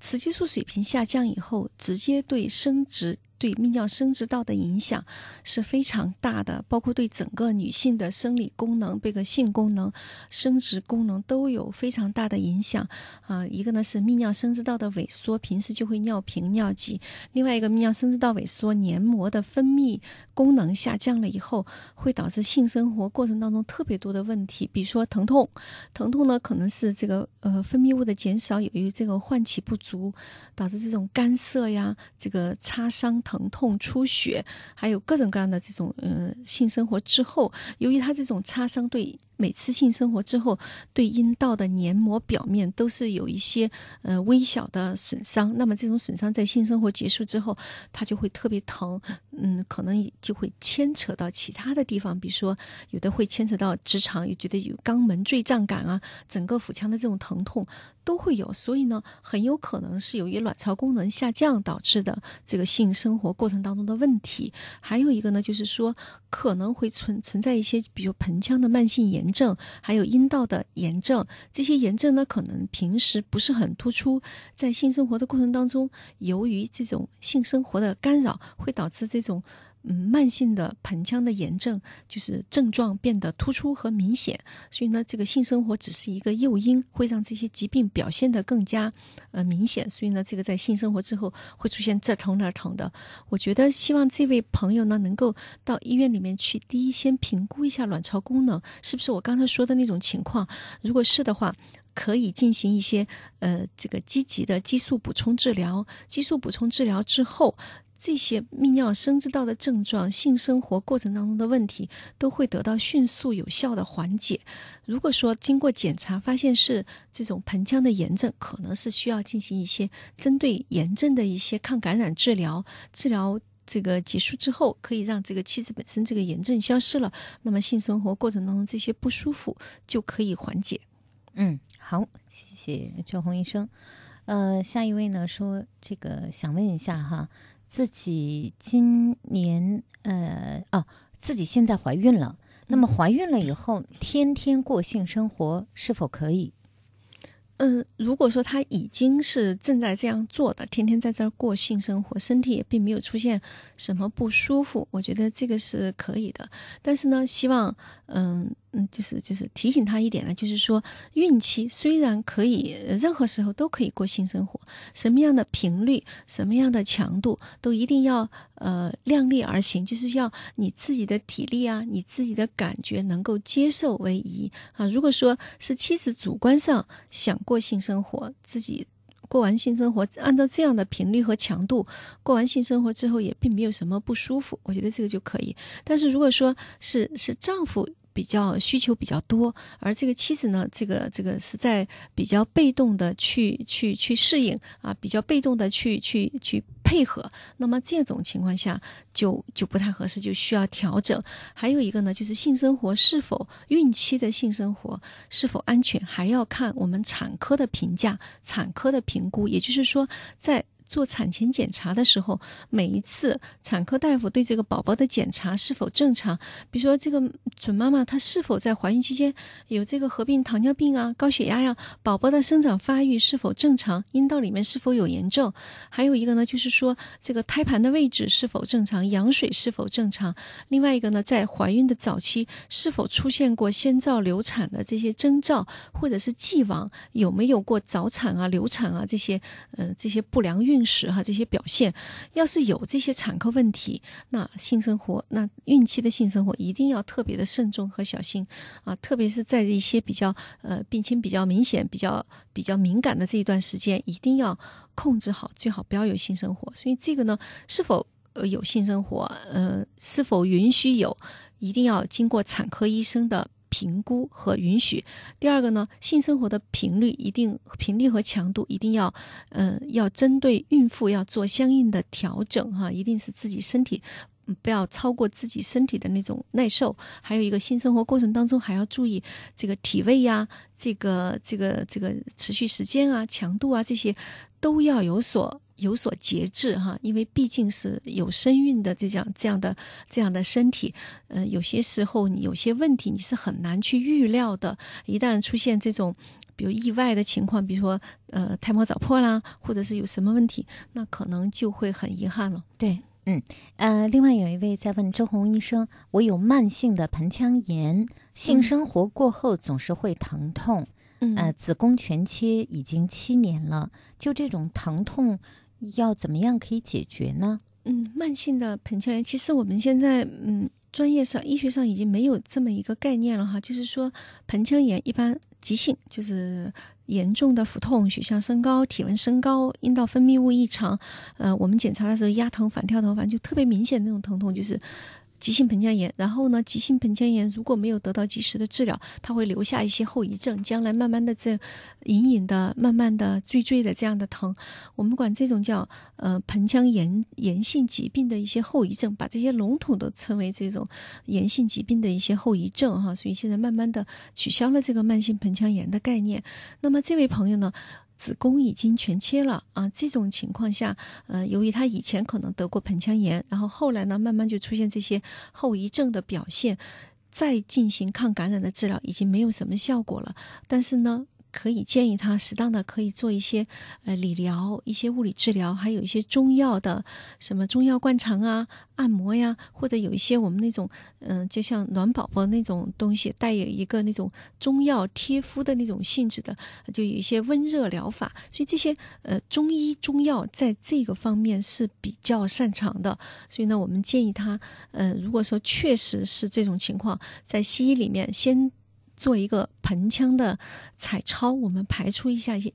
雌激素水平下降以后，直接对生殖。对泌尿生殖道的影响是非常大的，包括对整个女性的生理功能、这个性功能、生殖功能都有非常大的影响啊。一个呢是泌尿生殖道的萎缩，平时就会尿频尿急；另外一个泌尿生殖道萎缩，黏膜的分泌功能下降了以后，会导致性生活过程当中特别多的问题，比如说疼痛。疼痛呢可能是这个呃分泌物的减少，由于这个换气不足，导致这种干涩呀，这个擦伤。疼痛、出血，还有各种各样的这种呃性生活之后，由于他这种擦伤，对每次性生活之后，对阴道的黏膜表面都是有一些呃微小的损伤。那么这种损伤在性生活结束之后，它就会特别疼，嗯，可能就会牵扯到其他的地方，比如说有的会牵扯到直肠，也觉得有肛门坠胀感啊，整个腹腔的这种疼痛都会有。所以呢，很有可能是由于卵巢功能下降导致的这个性生。生活过程当中的问题，还有一个呢，就是说可能会存存在一些，比如盆腔的慢性炎炎症，还有阴道的炎症。这些炎症呢，可能平时不是很突出，在性生活的过程当中，由于这种性生活的干扰，会导致这种。嗯，慢性的盆腔的炎症就是症状变得突出和明显，所以呢，这个性生活只是一个诱因，会让这些疾病表现得更加呃明显。所以呢，这个在性生活之后会出现这疼那疼的。我觉得希望这位朋友呢，能够到医院里面去，第一先评估一下卵巢功能是不是我刚才说的那种情况。如果是的话，可以进行一些呃这个积极的激素补充治疗。激素补充治疗之后。这些泌尿生殖道的症状、性生活过程当中的问题，都会得到迅速有效的缓解。如果说经过检查发现是这种盆腔的炎症，可能是需要进行一些针对炎症的一些抗感染治疗。治疗这个结束之后，可以让这个妻子本身这个炎症消失了，那么性生活过程当中这些不舒服就可以缓解。嗯，好，谢谢赵红医生。呃，下一位呢说这个想问一下哈。自己今年呃哦，自己现在怀孕了。那么怀孕了以后，天天过性生活是否可以？嗯，如果说她已经是正在这样做的，天天在这儿过性生活，身体也并没有出现什么不舒服，我觉得这个是可以的。但是呢，希望嗯。嗯，就是就是提醒他一点呢，就是说孕期虽然可以任何时候都可以过性生活，什么样的频率、什么样的强度都一定要呃量力而行，就是要你自己的体力啊，你自己的感觉能够接受为宜啊。如果说是妻子主观上想过性生活，自己过完性生活，按照这样的频率和强度过完性生活之后，也并没有什么不舒服，我觉得这个就可以。但是如果说是是丈夫。比较需求比较多，而这个妻子呢，这个这个是在比较被动的去去去适应啊，比较被动的去去去配合。那么这种情况下就就不太合适，就需要调整。还有一个呢，就是性生活是否孕期的性生活是否安全，还要看我们产科的评价、产科的评估。也就是说，在做产前检查的时候，每一次产科大夫对这个宝宝的检查是否正常？比如说，这个准妈妈她是否在怀孕期间有这个合并糖尿病啊、高血压呀？宝宝的生长发育是否正常？阴道里面是否有炎症？还有一个呢，就是说这个胎盘的位置是否正常？羊水是否正常？另外一个呢，在怀孕的早期是否出现过先兆流产的这些征兆，或者是既往有没有过早产啊、流产啊这些呃这些不良孕？孕时哈这些表现，要是有这些产科问题，那性生活，那孕期的性生活一定要特别的慎重和小心啊，特别是在一些比较呃病情比较明显、比较比较敏感的这一段时间，一定要控制好，最好不要有性生活。所以这个呢，是否呃有性生活，呃是否允许有，一定要经过产科医生的。评估和允许。第二个呢，性生活的频率一定频率和强度一定要，嗯，要针对孕妇要做相应的调整哈，一定是自己身体不要超过自己身体的那种耐受。还有一个性生活过程当中还要注意这个体位呀，这个这个这个持续时间啊、强度啊这些都要有所有所节制哈，因为毕竟是有身孕的这样这样的这样的身体，嗯，有些时候你有些问题你是很难去预料的，一旦出现这种。比如意外的情况，比如说呃胎毛早破啦，或者是有什么问题，那可能就会很遗憾了。对，嗯，呃，另外有一位在问周红医生，我有慢性的盆腔炎，性生活过后总是会疼痛，嗯呃，子宫全切已经七年了，就这种疼痛要怎么样可以解决呢？嗯，慢性的盆腔炎，其实我们现在嗯专业上医学上已经没有这么一个概念了哈，就是说盆腔炎一般急性，就是严重的腹痛、血象升高、体温升高、阴道分泌物异常，呃，我们检查的时候压疼、反跳疼，反正就特别明显那种疼痛，就是。急性盆腔炎，然后呢，急性盆腔炎如果没有得到及时的治疗，它会留下一些后遗症，将来慢慢的这隐隐的、慢慢的、坠坠的这样的疼，我们管这种叫呃盆腔炎炎性疾病的一些后遗症，把这些笼统的称为这种炎性疾病的一些后遗症哈，所以现在慢慢的取消了这个慢性盆腔炎的概念。那么这位朋友呢？子宫已经全切了啊！这种情况下，呃，由于他以前可能得过盆腔炎，然后后来呢，慢慢就出现这些后遗症的表现，再进行抗感染的治疗已经没有什么效果了。但是呢，可以建议他适当的可以做一些呃理疗、一些物理治疗，还有一些中药的什么中药灌肠啊、按摩呀，或者有一些我们那种嗯、就像暖宝宝那种东西，带有一个那种中药贴敷的那种性质的，就有一些温热疗法。所以这些呃中医中药在这个方面是比较擅长的。所以呢，我们建议他，呃，如果说确实是这种情况，在西医里面先做一个盆腔的彩超，我们排除一下一些，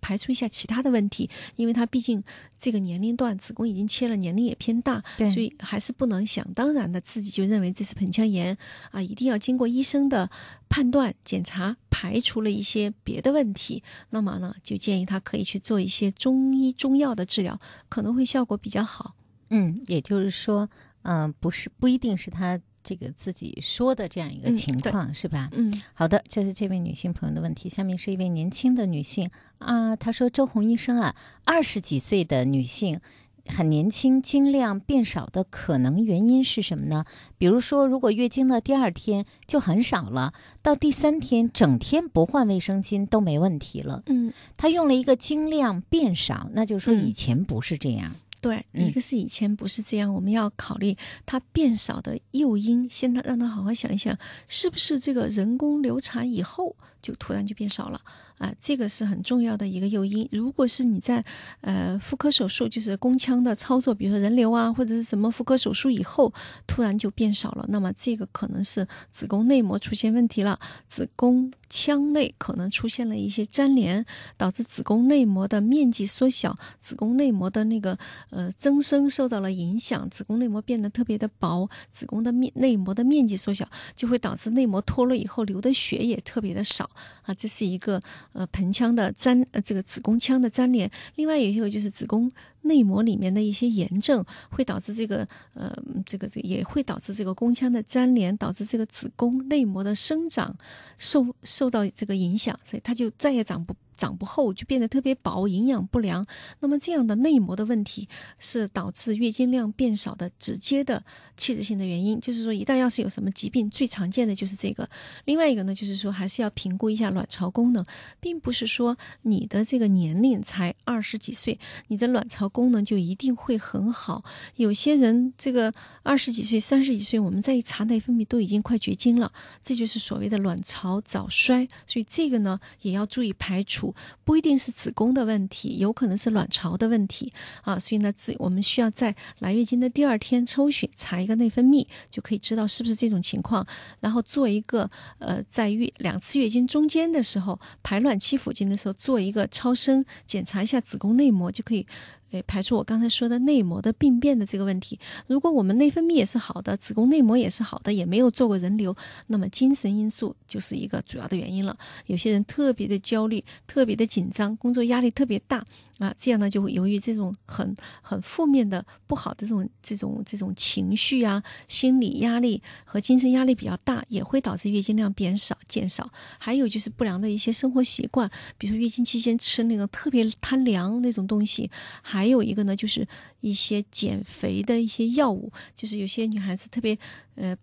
排除一下其他的问题，因为他毕竟这个年龄段子宫已经切了，年龄也偏大，对所以还是不能想当然的自己就认为这是盆腔炎啊，一定要经过医生的判断检查，排除了一些别的问题，那么呢，就建议他可以去做一些中医中药的治疗，可能会效果比较好。嗯，也就是说，嗯、不是不一定是他这个自己说的这样一个情况，是吧？嗯好的，这是这位女性朋友的问题。下面是一位年轻的女性啊，她说：“周红医生啊，二十几岁的女性很年轻，经量变少的可能原因是什么呢？比如说，如果月经的第二天就很少了，到第三天整天不换卫生巾都没问题了。嗯，她用了一个经量变少，那就是说嗯以前不是这样。对，嗯。一个是以前不是这样，我们要考虑它变少的诱因，先让让他好好想一想，是不是这个人工流产以后就突然就变少了啊？这个是很重要的一个诱因。如果是你在呃妇科手术，就是宫腔的操作，比如说人流啊，或者是什么妇科手术以后突然就变少了，那么这个可能是子宫内膜出现问题了，子宫腔内可能出现了一些粘连，导致子宫内膜的面积缩小，子宫内膜的那个呃增生受到了影响，子宫内膜变得特别的薄，子宫的面内膜的面积缩小，就会导致内膜脱落以后流的血也特别的少啊，这是一个呃盆腔的粘呃这个子宫腔的粘连。另外有一个就是子宫内膜里面的一些炎症，会导致这个呃这个这个也会导致这个宫腔的粘连，导致这个子宫内膜的生长受受到这个影响，所以它就再也长不长不厚，就变得特别薄，营养不良。那么这样的内膜的问题是导致月经量变少的直接的器质性的原因。就是说，一旦要是有什么疾病，最常见的就是这个。另外一个呢，就是说还是要评估一下卵巢功能，并不是说你的这个年龄才二十几岁，你的卵巢功能就一定会很好。有些人这个二十几岁、三十几岁，我们在一查内分泌都已经快绝经了，这就是所谓的卵巢早衰。所以这个呢也要注意排除，不一定是子宫的问题，有可能是卵巢的问题啊。所以呢，这我们需要在来月经的第二天抽血查一个内分泌，就可以知道是不是这种情况，然后做一个呃在月两次月经中间的时候，排卵期附近的时候做一个超声检查一下子宫内膜，就可以。排除我刚才说的内膜的病变的这个问题。如果我们内分泌也是好的，子宫内膜也是好的，也没有做过人流，那么精神因素就是一个主要的原因了。有些人特别的焦虑，特别的紧张，工作压力特别大啊，这样呢就会由于这种很很负面的不好的这种这种这种情绪啊、心理压力和精神压力比较大，也会导致月经量变少减少。还有就是不良的一些生活习惯，比如说月经期间吃那个特别贪凉那种东西，还还有一个呢，就是一些减肥的一些药物，就是有些女孩子特别呃。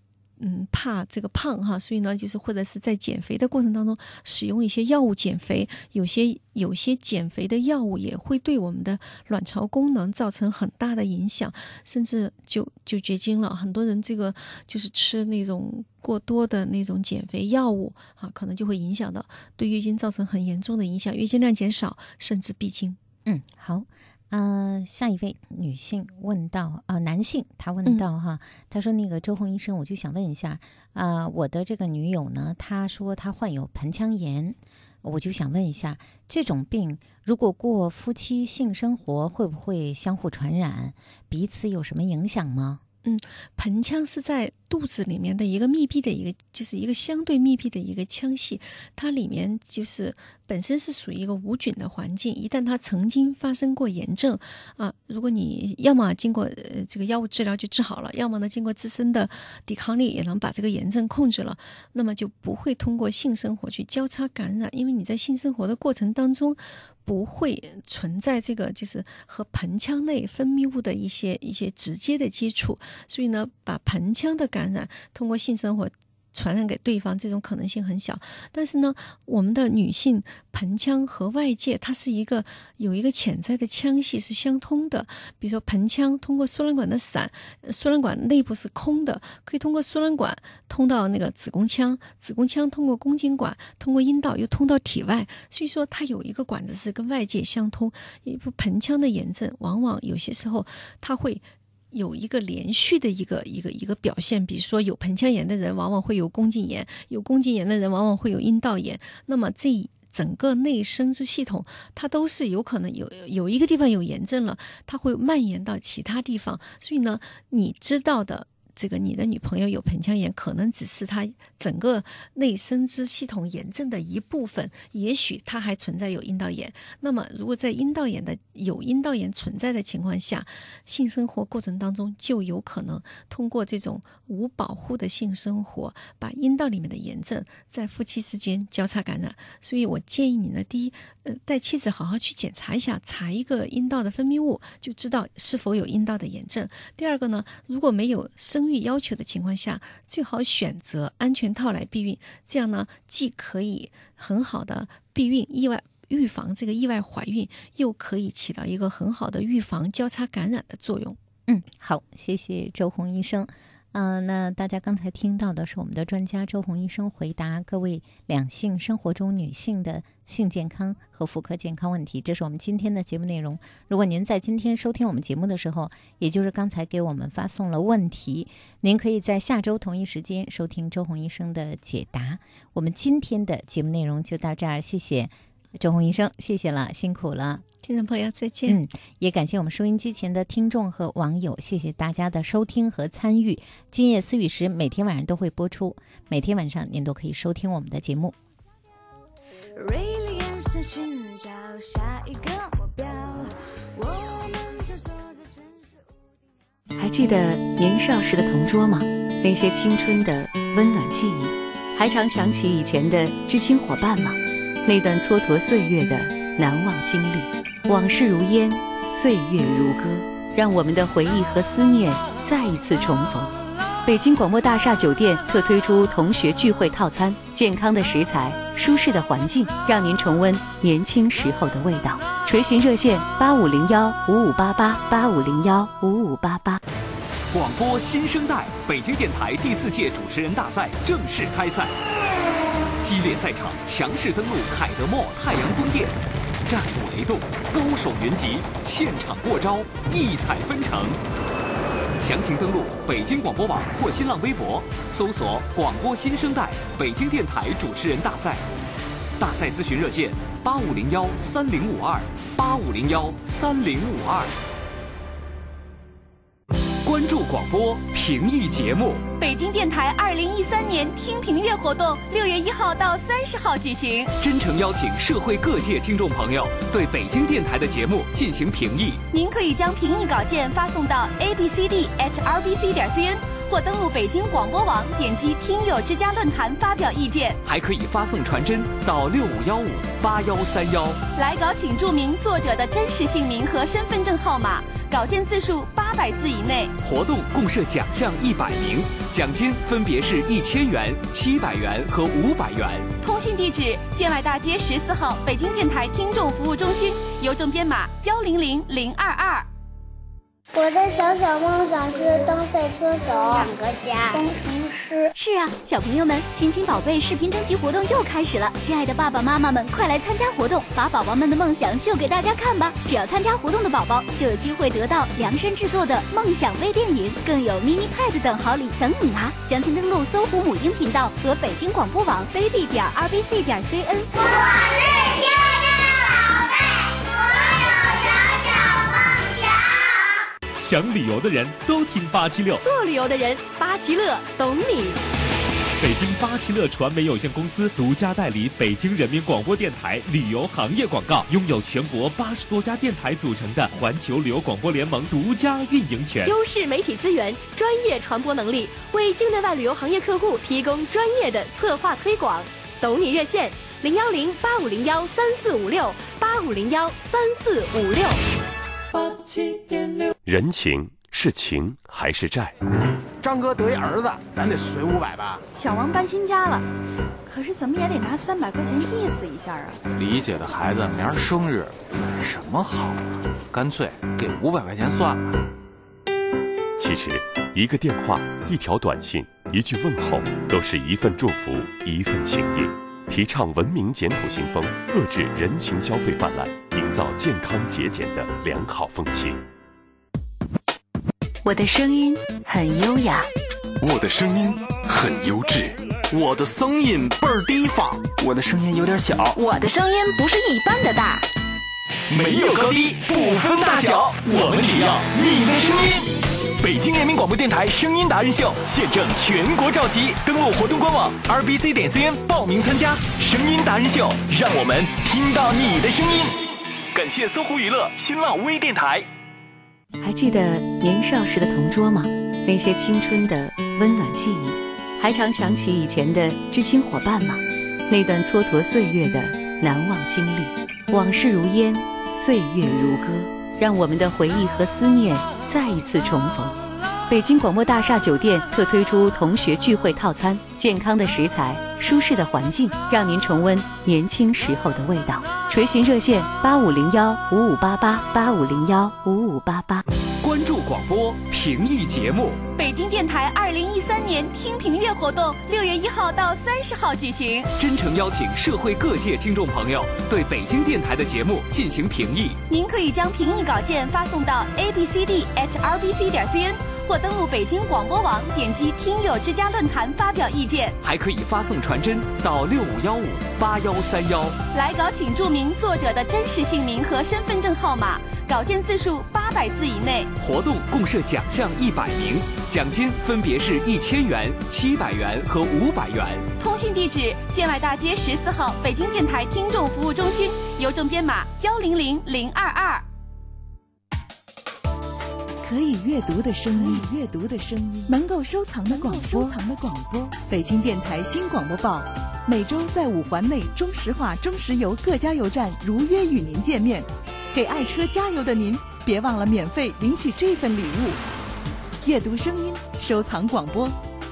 嗯，怕这个胖哈，所以呢，就是或者是在减肥的过程当中使用一些药物减肥，有些有些减肥的药物也会对我们的卵巢功能造成很大的影响，甚至就就绝经了。很多人这个就是吃那种过多的那种减肥药物啊，可能就会影响到对月经造成很严重的影响，月经量减少，甚至闭经。嗯，好。呃，下一位女性问到啊，男性他问到哈，他说那个周红医生，我就想问一下啊，我的这个女友呢，她说她患有盆腔炎，我就想问一下，这种病如果过夫妻性生活会不会相互传染，彼此有什么影响吗？嗯，盆腔是在肚子里面的一个密闭的一个，就是一个相对密闭的一个腔隙，它里面就是本身是属于一个无菌的环境。一旦它曾经发生过炎症啊，如果你要么经过呃这个药物治疗就治好了，要么呢经过自身的抵抗力也能把这个炎症控制了，那么就不会通过性生活去交叉感染，因为你在性生活的过程当中。不会存在这个，就是和盆腔内分泌物的一些一些直接的接触，所以呢，把盆腔的感感染通过性生活。传染给对方这种可能性很小，但是呢，我们的女性盆腔和外界它是一个有一个潜在的腔隙是相通的。比如说盆腔通过输卵管的伞，输卵管内部是空的，可以通过输卵管通到那个子宫腔，子宫腔通过宫颈管，通过阴道又通到体外，所以说它有一个管子是跟外界相通。一部盆腔的炎症，往往有些时候它会。有一个连续的一个一个一个表现，比如说有盆腔炎的人，往往会有宫颈炎；有宫颈炎的人，往往会有阴道炎。那么这整个内生殖系统，它都是有可能有有一个地方有炎症了，它会蔓延到其他地方。所以呢，你知道的。这个你的女朋友有盆腔炎，可能只是她整个内生殖系统炎症的一部分，也许她还存在有阴道炎。那么，如果在阴道炎的有阴道炎存在的情况下，性生活过程当中就有可能通过这种无保护的性生活，把阴道里面的炎症在夫妻之间交叉感染。所以我建议你呢，第一，呃，带妻子好好去检查一下，查一个阴道的分泌物，就知道是否有阴道的炎症。第二个呢，如果没有生生育要求的情况下，最好选择安全套来避孕，这样呢，既可以很好的避孕、意外预防这个意外怀孕，又可以起到一个很好的预防交叉感染的作用。嗯，好，谢谢周红医生。嗯，那大家刚才听到的是我们的专家周红医生回答各位两性生活中女性的性健康和妇科健康问题。这是我们今天的节目内容。如果您在今天收听我们节目的时候，也就是刚才给我们发送了问题，您可以在下周同一时间收听周红医生的解答。我们今天的节目内容就到这儿，谢谢。周红医生，谢谢了，辛苦了，听众朋友再见。嗯，也感谢我们收音机前的听众和网友，谢谢大家的收听和参与。今夜思雨时每天晚上都会播出，每天晚上您都可以收听我们的节目。还记得年少时的同桌吗？那些青春的温暖记忆，还常想起以前的知青伙伴吗？那段蹉跎岁月的难忘经历，往事如烟，岁月如歌，让我们的回忆和思念再一次重逢。北京广播大厦酒店特推出同学聚会套餐，健康的食材，舒适的环境，让您重温年轻时候的味道。垂询热线：八五零幺五五八八八五零幺五五八八。广播新生代，北京电台第四届主持人大赛正式开赛。激烈赛场，强势登陆凯德墨太阳宫殿，战鼓雷动，高手云集，现场过招，异彩纷呈。详情登录北京广播网或新浪微博，搜索“广播新生代北京电台主持人大赛”。大赛咨询热线：八五零幺三零五二八五零幺三零五二。关注广播评议节目。北京电台二零一三年听评月活动六月一号到三十号举行，真诚邀请社会各界听众朋友对北京电台的节目进行评议。您可以将评议稿件发送到 a b c d h r b c 点 c n，或登录北京广播网，点击“听友之家”论坛发表意见，还可以发送传真到六五幺五八幺三幺。来稿请注明作者的真实姓名和身份证号码，稿件字数八百字以内。活动共设奖项一百名，奖金分别是一千元、七百元和五百元。通信地址：建外大街十四号北京电台听众服务中心，邮政编码幺零零零二二。我的小小梦想是当赛车手，养个家，当厨师。是啊，小朋友们，亲亲宝贝视频征集活动又开始了。亲爱的爸爸妈妈们，快来参加活动，把宝宝们的梦想秀给大家看吧！只要参加活动的宝宝，就有机会得到量身制作的梦想微电影，更有 mini pad 等好礼等你拿。详情登录搜狐母婴频道和北京广播网 baby 点 rbc 点 cn。我是天。想旅游的人都听八七六，做旅游的人八七乐懂你。北京八七乐传媒有限公司独家代理北京人民广播电台旅游行业广告，拥有全国八十多家电台组成的环球旅游广播联盟独家运营权，优势媒体资源，专业传播能力，为境内外旅游行业客户提供专业的策划推广。懂你热线：零幺零八五零幺三四五六八五零幺三四五六。八七点六。人情是情还是债？张哥得一儿子，咱得随五百吧。小王搬新家了，可是怎么也得拿三百块钱意思一下啊。李姐的孩子明儿生日，买什么好啊？干脆给五百块钱算了。其实，一个电话、一条短信、一句问候，都是一份祝福，一份情谊。提倡文明简朴行风，遏制人情消费泛滥，营造健康节俭的良好风气。我的声音很优雅，我的声音很优质，我的声音倍儿低放，我的声音有点小，我的声音不是一般的大。没有高低，不分大小，我们只要你的声音。北京人民广播电台声音达人秀现正全国召集，登录活动官网 rbc 点 cn 报名参加声音达人秀，让我们听到你的声音。感谢搜狐娱乐、新浪微电台。还记得年少时的同桌吗？那些青春的温暖记忆，还常想起以前的知青伙伴吗？那段蹉跎岁月的难忘经历，往事如烟，岁月如歌，让我们的回忆和思念。再一次重逢，北京广播大厦酒店特推出同学聚会套餐，健康的食材，舒适的环境，让您重温年轻时候的味道。垂询热线：八五零幺五五八八八五零幺五五八八。关注广播评议节目。北京电台二零一三年听评月活动六月一号到三十号举行，真诚邀请社会各界听众朋友对北京电台的节目进行评议。您可以将评议稿件发送到 a b c d h r b c 点 c n，或登录北京广播网，点击听友之家论坛发表意见，还可以发送传真到六五幺五八幺三幺。来稿请注明作者的真实姓名和身份证号码，稿件字数八百字以内。活动共设奖项一百名，奖金分别是一千元、七百元和五百元。通信地址：建外大街十四号北京电台听众服务中心，邮政编码幺零零零二二。可以阅读的声音，阅读的声音，能够收藏的广播，收藏的广播。北京电台新广播报，每周在五环内中石化、中石油各加油站如约与您见面。给爱车加油的您，别忘了免费领取这份礼物。阅读声音，收藏广播，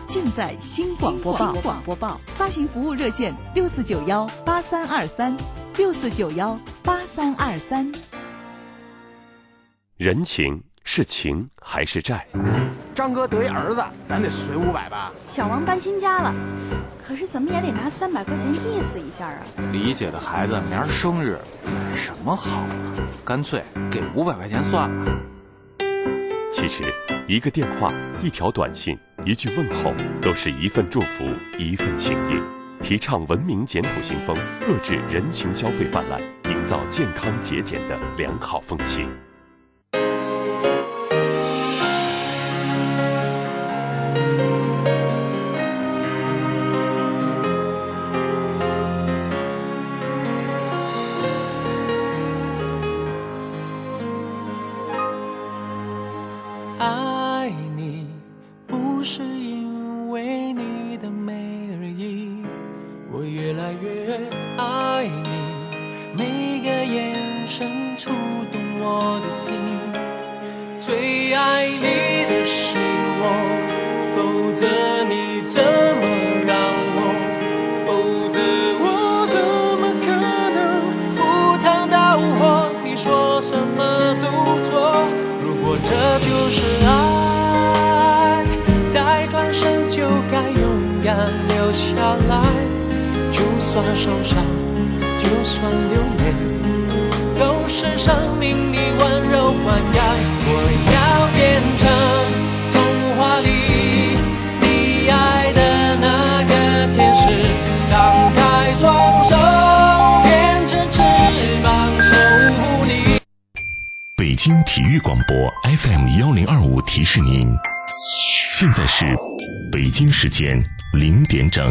尽在新广播报。广播报发行服务热线：六四九幺八三二三，六四九幺八三二三。人情。是情还是债？张哥得一儿子，咱得随五百吧。小王搬新家了，可是怎么也得拿三百块钱意思一下啊。李姐的孩子明儿生日，买什么好啊？干脆给五百块钱算了。其实，一个电话、一条短信、一句问候，都是一份祝福，一份情谊。提倡文明简朴行风，遏制人情消费泛滥，营造健康节俭的良好风气。爱你最爱你的是我，否则你怎么让我？否则我怎么可能赴汤蹈火？你说什么都做。如果这就是爱，再转身就该勇敢留下来。就算受伤，就算流泪，都是生命里温柔灌溉。北京体育广播 FM 幺零二五提示您，现在是北京时间零点整。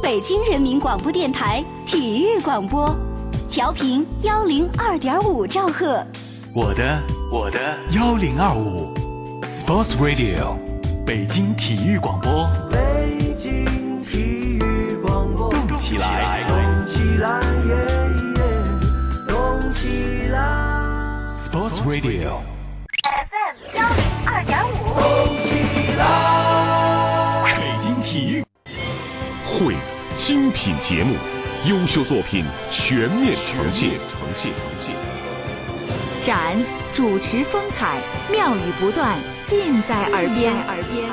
北京人民广播电台体育广播，调频幺零二点五兆赫。我的我的幺零二五，Sports Radio，北京体育广播，北京体动起来，动起来，耶耶，动起来。Sports Radio，FM 幺零二点五，动起来。北京体育会精品节目，优秀作品全面呈现。呈现呈现。展主持风采，妙语不断，尽在耳边。耳边。